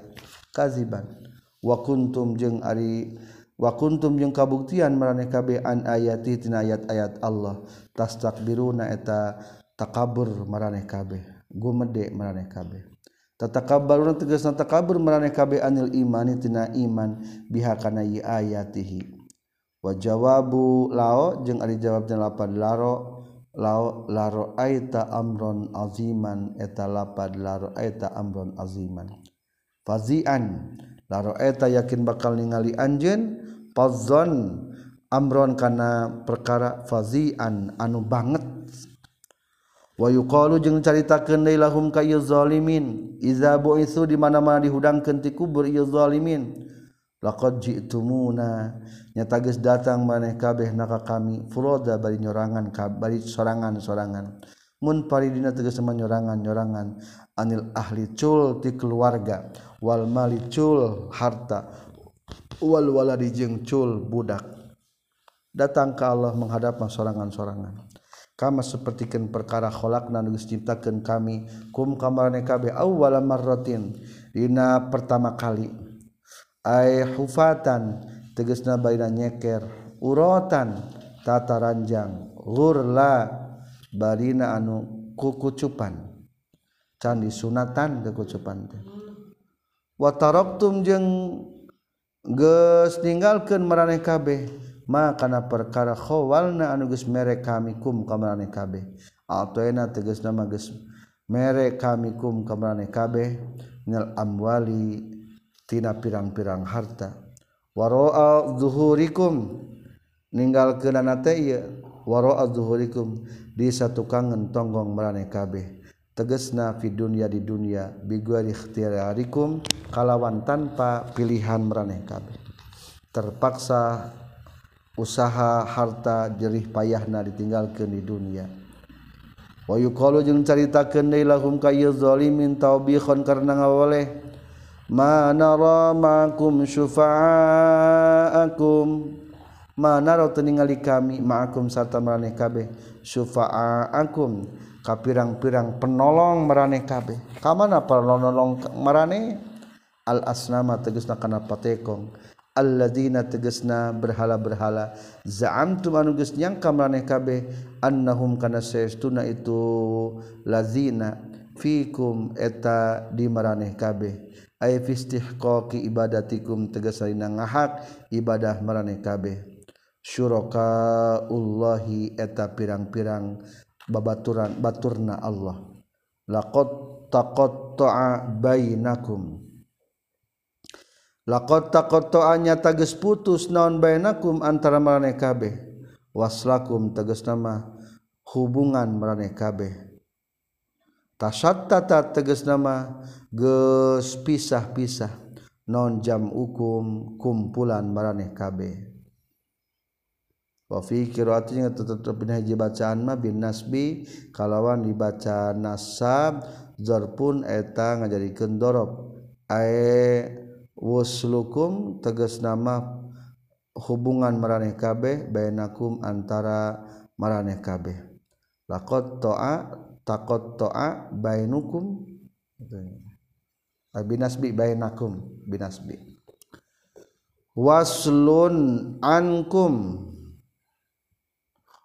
Speaker 1: wa kuntum jeung ari wa kuntum jeung kabuktian maraneh kabeh an ayati tina ayat-ayat Allah. Tastakbiruna eta takabur maraneh kabeh gumede maraneh kabeh tatakabaruna tegasna takabur maraneh kabeh anil imani tina iman bihakana ayatihi. Wa jawabu lao jeung ari jawabna lapad laro lao laro aita amron aziman eta lapad laro aita amron aziman. Fazian laro eta yakin bakal ningali anjen pazon amron kana perkara fazian anu banget. Wahyu jeung caritakeun caritaken lahum kayzolimin iza itu di mana-mana dihudangkeun ti kubur zolimin launa nyata datang maneh kabeh naka kami. Furoda bari nyorangan kabari sorangan sorangan mun paridina tegas sama nyorangan nyorangan anil ahli cul ti keluarga. Wal mali cul harta. Wal waladi jeung cul budak. Datang ke Allah menghadap sorangan sorangan kama sepertikan perkara kholak nan geus ciptakeun kami kum kamarane kabe awwala marratin dina pertama kali. Ay hufatan tegesna baina nyeker. Urotan tata ranjang. Ghurla barina anu kukucupan. Candi sunatan kekucupan teh. Wa taraktum jeung geus ninggalkeun maraneh kabeh. makana perkara khowalna anuges mere kami kum kamarane kabeh. Atoena tegas nama geus mere kami kum kamarane kabeh. Minal amwali tina pirang-pirang harta. Waroa zuhurikum. Ninggal ke nate ieu. Waroa zuhurikum. Di satu kangen tonggong marane kabeh. Tegesna fi dunya di dunia biguari ikhtiyarikum kalawan tanpa pilihan meraneh kabeh. Terpaksa usaha harta jerih payahna ditinggalkan di dunia. Wayu kalau jeung caritakeun deui lahum ka zalimin tawbihon karena ngawoleh mana ramakum syufa'akum. Mana ro ningali kami ma'akum sarta maraneh kabeh. Syufa'akum ka pirang-pirang penolong maraneh kabeh. Ka mana penolong maraneh al asnama tegasna kana patekong. alladzina tegesna berhala-berhala. Za'amtum anu geus nyangka maraneh kabeh annahum kana saestuna itu lazina fikum eta di maraneh kabeh. Ay fi istihqaqi ibadatikum tegasna ngahak ibadah maraneh kabeh. Syurakaullahi eta pirang-pirang babaturan baturna Allah. Laqad taqatta'a bainakum. Lakot takot to'anya tages putus naon bainakum antara marane kabeh. Waslakum teges nama hubungan marane kabeh. Tasattata teges nama geus pisah-pisah non jam hukum kumpulan maraneh kabeh. Wa fi qiraati tetep haji bacaan mah bin nasbi kalawan dibaca nasab zarpun eta ngajadikeun dorob. Ae wuslukum tegas nama hubungan maraneh kabeh bainakum antara maraneh kabeh. Laqad ta'a taqad ta'a bainukum. Binasbi bainakum binasbi. Waslun ankum.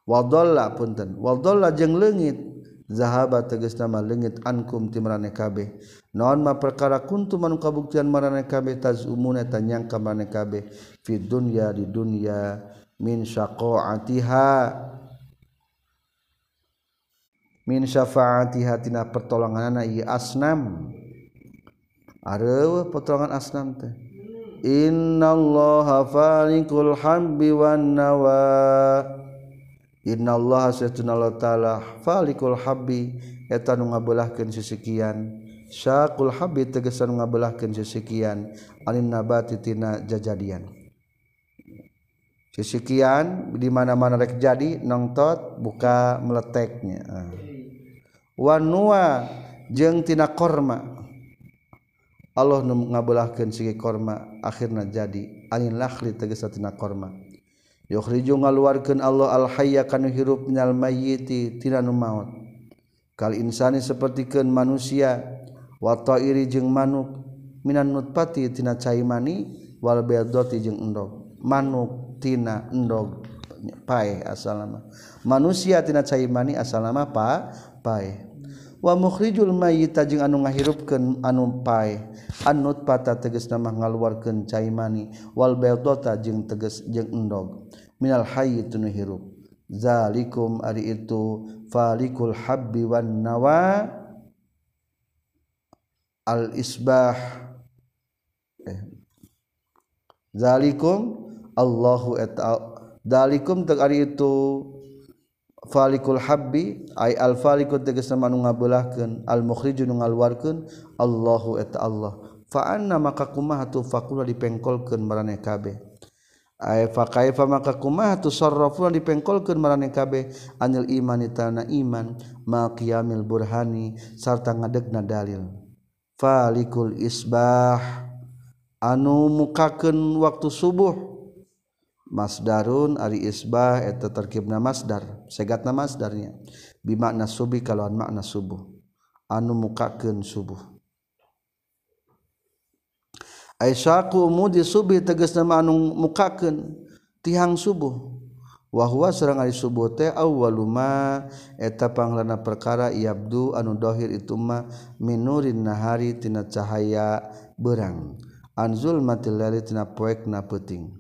Speaker 1: Wadalla punten. Wadalla jeung leungit. Zahaba tegas nama leungit ankum ti marane kabeh. Naon ma perkara kuntum anu kabuktian marane kabeh tazumuna tanyangka marane kabeh. Fi dunya di dunya min syaqaatiha. Min syafaati hatina pertolongan ieu asnam. Areueuh pertolongan asnam teh innallaha falikul habbi wan nawa Innallaha sayyidunallahu ta'ala falikul habbi eta nu ngabelahkeun sisikian syaqul habbi tegesan nu ngabelahkeun sisikian anin nabati tina jajadian. Sisikian di mana-mana rek jadi nongtot buka meleteknya. Wanua jeung tina korma. Allah nu ngabelahkeun sigi korma akhirna jadi. Anin lakhli tegesan tina korma. yukhriju ngaluarkeun Allah al-hayya kana hirup nyal mayiti tiranu maut. Kal insani sapertikeun manusia wa ta'iri jeung manuk minan nutpati tina cai mani wal baydati jeung endog. Manuk tina endog pae asalama manusia tina cai mani asalama pa pae wa mukhrijul mayyita jeung anu ngahirupkeun anu pae. Annut pata teges nama ngaluarkeun cai mani. Wal baydata jeung tegas jeung endog. Minal hayyi tunu hirup. Zalikum ari itu falikul habbi wan nawa. Al isbah. Eh. zalikum Allahu eta zalikum teu ari itu falikul habbi ay al faliku tegasna manu ngabeulahkeun al mukhriju nu ngaluarkeun Allahu eta Allah. Fa anna maka kumaha tu faqula dipengkolkeun maraneh kabeh. Ay fa kaifa maka kumaha tu sarrafu dipengkolkeun maraneh kabeh. Anil imani tana iman ma qiyamil burhani sarta ngadegna dalil. Falikul isbah anu mukakeun waktu subuh. Masdarun ari isbah eta tarkibna masdar. segat namasdarnya bimakna subi kalauan makna subuh. Anu mukaken subuh. Aisyaku mudi subi tegas nama anu mukaken tihang subuh. Wahwa serang ari subuh teh awwaluma eta panglana perkara yabdu anu dohir itu ma minurin nahari tina cahaya berang anzul matil lari tina poek na peting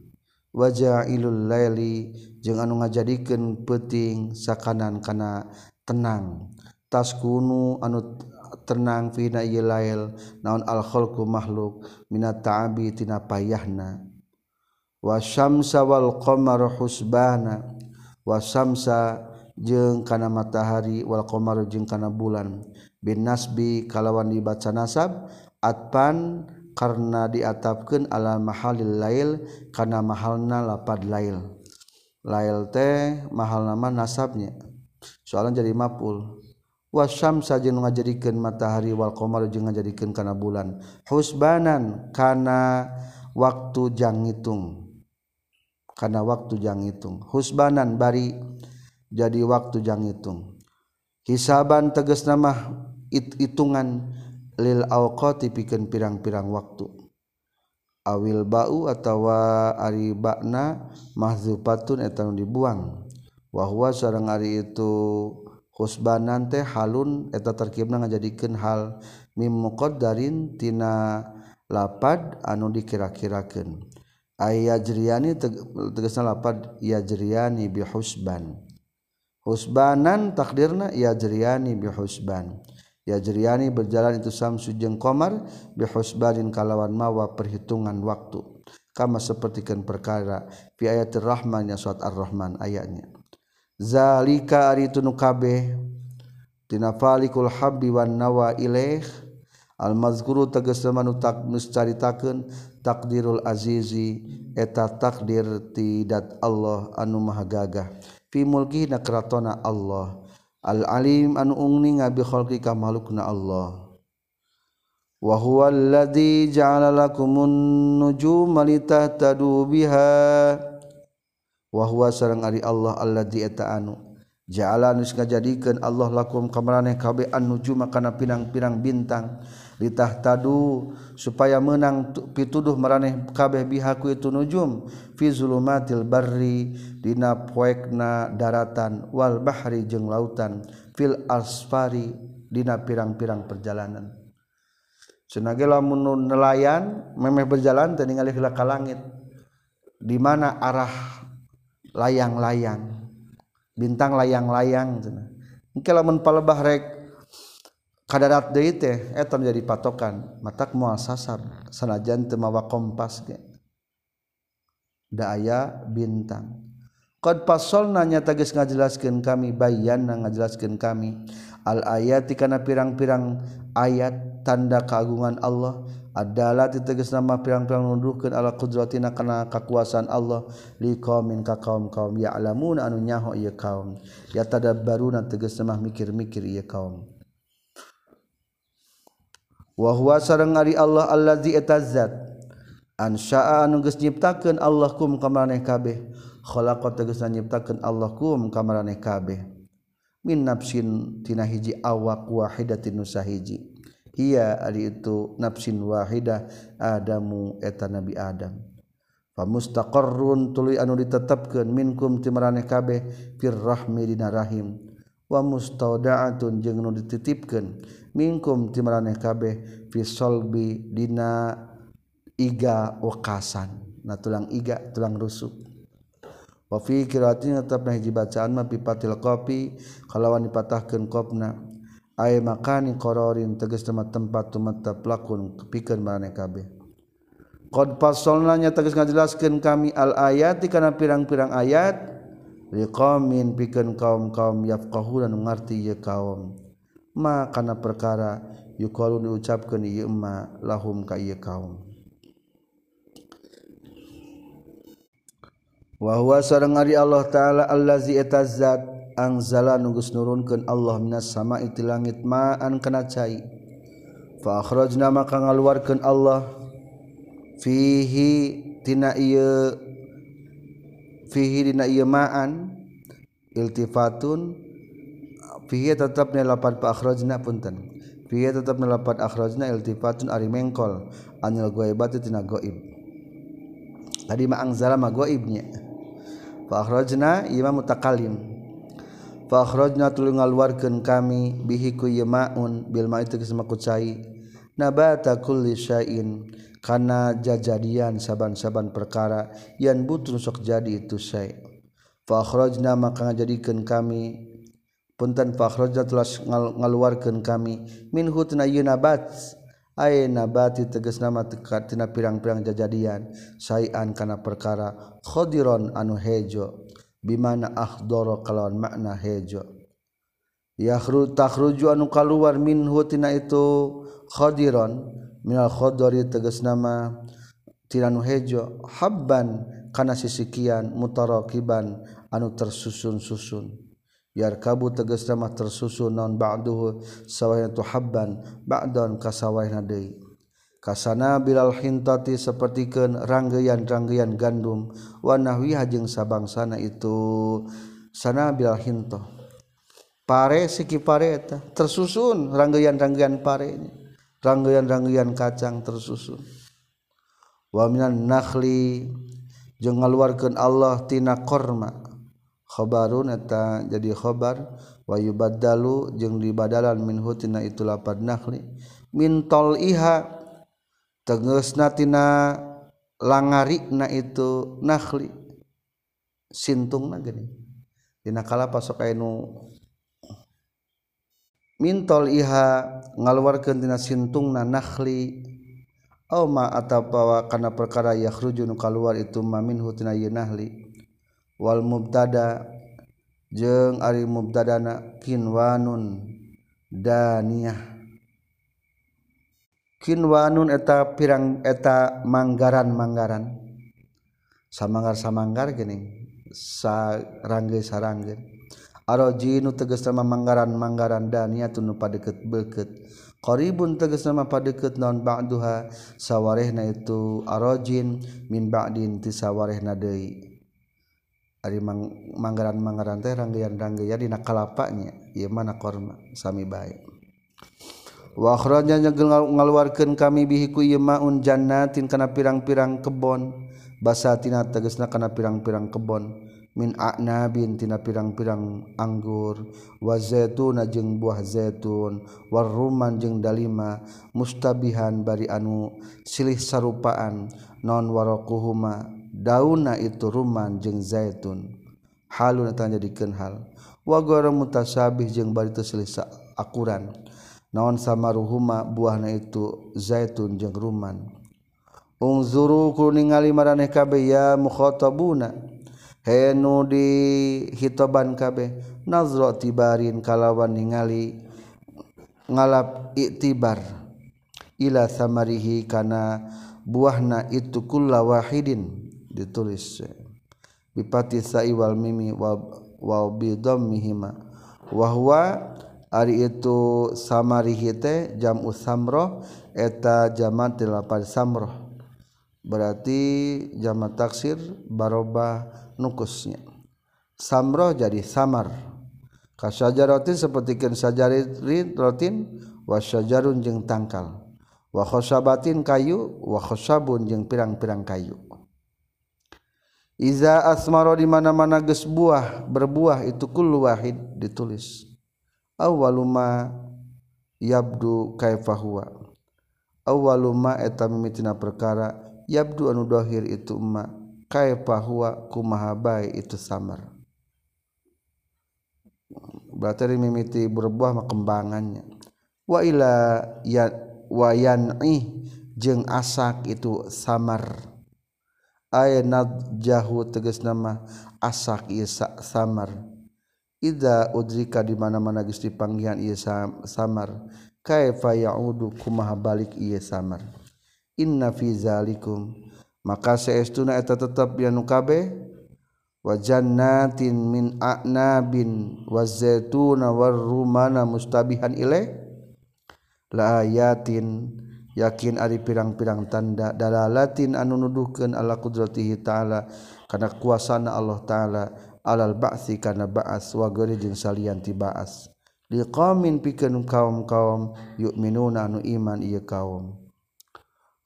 Speaker 1: wajailul laili jeung anu ngajadikeun peting sakanan kana tenang. Tas taskunu anu tenang fina ieu lail naon al khalqu makhluk minat ta'abi tina payahna. Wa syamsa wal qamara husbana wa syamsa jeung kana matahari wal qamara jeung kana bulan. Bin nasbi kalawan dibaca nasab atpan karena diatapkan ala mahalil lail karena mahalna lapad lail. Lail teh mahal nama nasabnya. Soalan jadi mapul wasam saja ngajadikan matahari wal qamar jeung ngajadikeun kana bulan. Husbanan kana waktu jang ngitung. Kana waktu jang ngitung. Husbanan bari jadi waktu jang ngitung. Hisaban tegas nama hitungan it lil awqati pikeun pirang-pirang waktu. Awil bau atawa ari bakna mahzufatun eta nu dibuang. Wa huwa sareng ari itu husbanan teh halun eta terkibna ngajadikeun hal mim muqaddarin tina lapad anu dikira-kirakeun. Ayajriyani tegasna lapad yajriyani bihusban. Husbanan takdirna yajriyani bihusban. Ya yajriani berjalan itu samsu jeung komar bihusbarin kalawan mawa perhitungan waktu. Kama sepertikan perkara fi ayat rahman ya surat ar-rahman ayatnya. Zalika ari tunu kabeh tina wan nawa ilaih. Al mazkuru tegas manu tak muscaritakeun takdirul azizi eta takdir tidak Allah anu maha gagah. Fi mulki na Allah. al-alim anu ungni ngabi khalqi ka malukna Allah. Wa huwa alladhi ja'ala lakumun nujuma litahtadu biha. Wa huwa sareng ari Allah alladhi eta anu. Ja'ala nus ngajadikeun Allah lakum kamaraneh kabeh an nujuma kana pirang-pirang bintang. litah tadu supaya menang pituduh meraneh kabeh bihaku itu nujum. Fi zulumatil barri dina poekna daratan wal bahri jeng lautan. Fil asfari dina pirang-pirang perjalanan. Cenage lamun nelayan memeh berjalan teu ningali ka langit. Di mana arah layang-layang? Bintang layang-layang cenah. Engke lamun palebah rek kadarat deui teh eta jadi patokan. Matak moal sasar sanajan teu mawa kompas ge. Da aya bintang. Qad fasalna nyata geus ngajelaskeun kami bayan ngajelaskeun kami. Al ayati kana pirang-pirang ayat tanda keagungan Allah. Adalah ditegas nama pirang-pirang nunduhkeun ala qudratina kana kakuasaan Allah. Li qaumin ka kaum kaum ya'lamun anu nyaho ieu kaum. Ya tadabbaruna tegas nama mikir-mikir ieu kaum. wahwa sareng ari Allah allazi etazat ansya'a anu geus nyiptakeun Allah kum ka maraneh kabeh. Khalaqa tegas nyiptakeun Allah kum ka maraneh kabeh. Min nafsin tina hiji awak wahidatin nusahiji hiya ari itu nafsin wahidah adamu eta nabi adam. Fa mustaqarrun tuluy anu ditetepkeun minkum timaraneh kabeh fir rahmi dina rahim. Wa mustaudaatun jeung nu dititipkeun mingkum ti maraneh kabeh fi solbi dina iga wakasan. Na tulang iga tulang rusuk. Wa fi qiraatin tetapna hiji bacaan mah pipatil kopi kalawan dipatahkeun kopna ay makani qararin tegas tempat tempat tumetep lakun pikeun maraneh kabeh. Qad pasolna tegas ngajelaskeun kami al ayati kana pirang-pirang ayat liqamin pikeun kaum-kaum yafqahuna ngarti ye kaum. ma kana perkara yuqalu diucapkeun ieu ma lahum ka ieu kaum. Wa huwa sareng ari Allah taala allazi etazad angzala zala geus nurunkeun Allah minas sama ti langit ma'an kana cai. Fa akhrajna maka ngaluarkeun Allah fihi tina ieu fihi dina ieu ma'an iltifatun fihi tetap lapan fa akhrajna punten. Fihi tetap lapan akhrajna iltifatun ari mengkol. Anil ghaibati tina gaib tadi ma angzala ma gaibnya fa akhrajna imam mutakalim. Fakhrajna tuluy ngaluarkeun kami bihiku yemaun bil ma itu kesemaku cai nabata kulli syai'in kana jajadian saban-saban perkara yang butuh sok jadi itu syai' fakhrajna maka ngajadikeun kami punten fakhroja telah ngaluarkeun kami. Min hutna yunabat ay nabati tegas nama tekat tina pirang-pirang jajadian. Sayan kana perkara khadiron anu hejo. Bimana ahdoro kalawan makna hejo. Yakhru takhruju anu kaluar min hutina itu khadiron minal khadari tegas nama tiranu hejo. Habban kana sisikian mutarakiban anu tersusun-susun. Yarkabu tegas nama tersusun non ba'duhu sawaya tu habban ba'don kasawayna deui kasana bilal hintati sapertikeun ranggeyan-ranggeyan gandum wa nahwi hajeng sabangsana itu. Sana bilal hinto. Pare siki pare eta tersusun ranggeyan-ranggeyan pare ini. Ranggeyan-ranggeyan kacang tersusun. Wa minan nakhli jeung ngaluarkeun Allah tina korma khobarun eta jadi khobar. Wayu badalu jeung dibadalan minhu tina itu lapad nakhli. Min tol iha tegesna tina langarikna itu nakhli. Sintungna geuning dina kalapa sok aya nu min tol iha ngaluarkeun tina sintungna nakhli. Au ma atawa kana perkara yakhrujun keluar itu ma minhu tina nakhli. wal mubtada jeung ari mubtadana kinwanun daniyah. Kinwanun eta pirang eta manggaran-manggaran. Samanggar-samanggar gini sarangge-sarangge. Arojinu tegas nama manggaran-manggaran daniyatun nu padeket beket Qaribun tegas nama padeket non ba'duha sawarehna itu arojin min ba'din tisawarehna deui. Ari mang manggaran manggaran teh ranggean ranggean dina kalapanya ieu mana korma sami bae. Wa akhraja ngaluarkeun kami bihi ku ieu maun jannatin kana pirang-pirang kebon. Basatina tegasna kana pirang-pirang kebon. Min a'nabin tina pirang-pirang anggur. Wa zaituna jeung buah zaitun. War rumman jeung dalima. Mustabihan bari anu silih sarupaan. Non waraquhuma dauna itu ruman jeung zaitun. Halun tanya jadikeun hal. Wa ghairu mutasabih jeung bari teu akuran. Naon samaruhuma buahna itu zaitun jeung ruman. Ungzuru kuningali ningali maraneh kabeh ya mukhatabuna. Henu di hitoban kabeh. Nazra tibarin kalawan ningali ngalap iktibar ila samarihi kana buahna itu kulla wahidin. ditulis. Bipati sa'i wal mimi wal bidammihima wa huwa ari itu samarihite jam jam'u eta jamat ti lapar samroh. Berarti jamat taksir baroba nukusnya. Samroh jadi samar. Kasyajarotin seperti kin sajarin rotin wasyajarun jeng tangkal. Wa khosabatin kayu wa khosabun jeng pirang-pirang kayu. Iza asmaro di mana-mana ges buah berbuah itu kullu wahid ditulis. Awaluma yabdu kaifahuwa awaluma eta mimitina perkara yabdu anu dohir itu ma kaifahuwa kumaha bae itu samar. Berarti mimiti berbuah mah kembangannya. Wa ila ya wa yan'i jeung asak itu samar ayat jahu tegas nama asak isa samar. Ida udrika di mana-mana geus dipanggihan ieu samar. Kaifa ya'udu kumaha balik ieu samar. Inna fi zalikum. Maka saestuna eta tetep yanu kabeh wa jannatin min a'nabin wa zaituna war rumana mustabihan ilaih la ayatin yakin Ari pirang-pirang tanda dala Latin anu nuduhken ala kudratihi ta'ala karena kuasana Allah ta'ala alal baksi karena baas wagari jeung salianti baas. Liqamin pikeun kaum-kaum yu'minuna anu iman ieu kaum.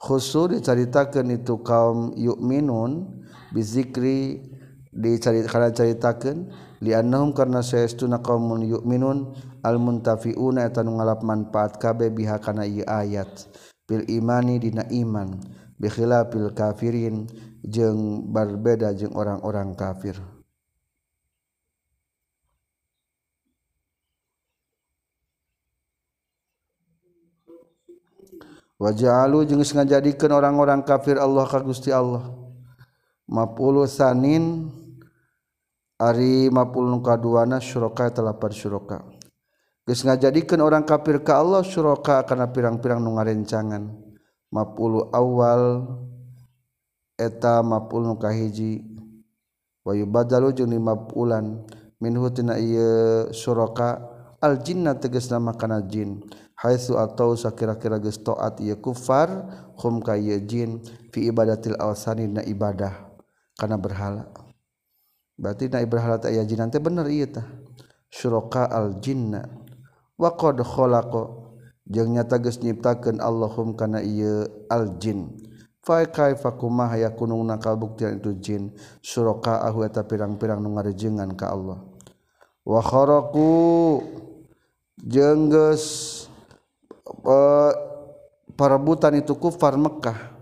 Speaker 1: Khusus dicaritakeun itu kaum yu'minun bizikri dicarit kana caritakeun liannahum karna saestuna qaumun yu'minun al muntafiuna eta nu ngalap manfaat kabeh biha kana ieu ayat. pil imani dina iman bikhila pil kafirin jeng berbeda jeng orang-orang kafir Wajalu jeung ngajadikeun orang-orang kafir Allah ka Gusti Allah. Mapulu sanin ari mapul kaduana syuraka 8 syuraka. nga jadikan orang kafir ke Allah suroka karena pirang-pirang nu ngarencangan. Mapulu awal eta mapul nu kahiji. Wayu badalu jeung lima bulan minhu tina ieu syuraka al jinna tegasna makana jin. Haitsu atau sakira-kira geus taat ieu kufar hum ka ieu jin. Fi ibadatil awsani na ibadah. Kana berhala. Berarti na ibadah ta aya jinan teh bener ieu tah. Syuraka al jinna. waqad khalaqa. Jeung nyata geus nyiptakeun Allahum kana ieu al jin fa kaifa kumaha yakununa kabuktian itu jin? Suraka ahu eta pirang-pirang nu ngarejengan ka Allah. Wa kharaqu. Jeung geus uh, perebutan itu kufar Mekkah.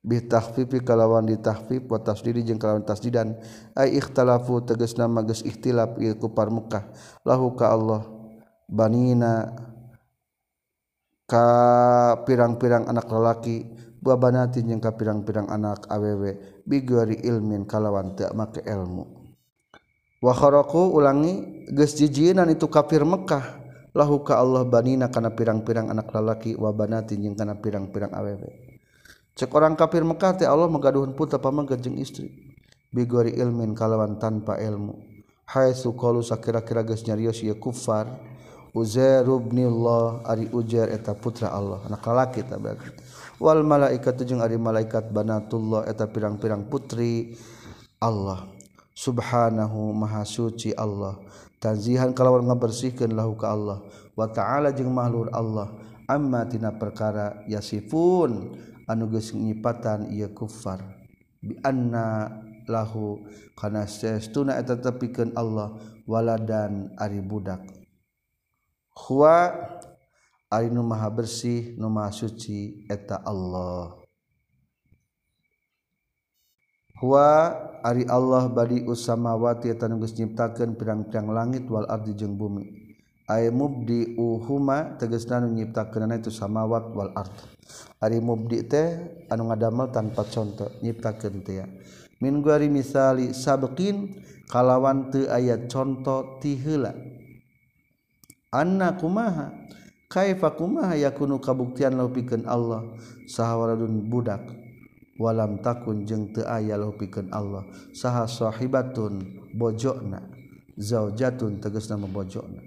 Speaker 1: Bitahfifi kalawan ditahfif wa tasdidi jeung kalawan tasdidan. Ai ikhtalafu tegasna geus ikhtilaf ieu kufar Mekkah. Lahu ka Allah. Banina ka pirang-pirang anak lelaki buah banatin jeung ka pirang-pirang anak awewe bigari ilmin kalawan teu make ilmu wa kharaqu ulangi geus jijieunan itu kafir Mekkah lahuka Allah banina kana pirang-pirang anak lalaki wa banatin jeung kana pirang-pirang awewe. Cek orang kafir Mekah teh Allah magaduhun putra pamangga jeung istri. Bigori ilmin kalawan tanpa ilmu haitsu qalu sakira-kira geus nyarios kufar Uzairubnillah ari Uzair eta putra Allah anak lalaki tabagi wal malaikat jeung ari malaikat banatullah eta pirang-pirang putri Allah. Subhanahu maha suci Allah. Tanzihan kalawan ngabersihkeun lahu ka Allah. Wa ta'ala jeung mahlur Allah. Amma tina perkara yasifun anu geus nyipatan ieu kufar. Bi anna lahu kana sesuna eta tepikeun Allah waladan ari budak. huwa ari nu maha bersih nu maha suci eta Allah. Huwa ari Allah badi usamawati eta nu geus nyiptakeun pirang-pirang langit wal ardi jeung bumi. Ay mubdi uhuma tegasna nu nyiptakeunna itu samawat wal ard. Ari mubdi teh anu ngadamel tanpa contoh nyiptakeun teh ya. Min guari misali sabqin kalawan teu aya contoh ti heula. anak kumaha? Kaifa kumaha yakunu kabuktian lahu pikeun Allah sahawaladun budak. Walam takun jeung teu aya lahu pikeun Allah. Saha sahibatun bojona zaujatun tegasna bojona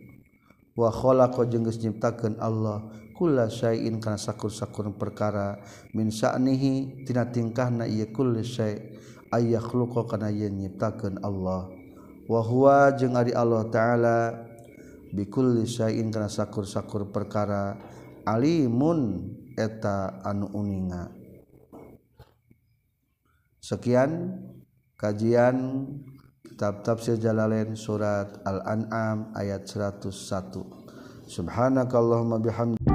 Speaker 1: wa khalaqa jeung geus nyiptakeun Allah. Kulla syai'in kana sakur-sakur perkara. Min sa'nihi tina tingkahna ieu kulli syai' ayakhluqa kana yen nyiptakeun Allah. Wa huwa jeung ari Allah taala bikulli sain kana sakur-sakur perkara alimun eta anu uninga. Sekian kajian kitab tafsir Jalalain surat Al-An'am ayat 101 Subhanakallahumma bihamdika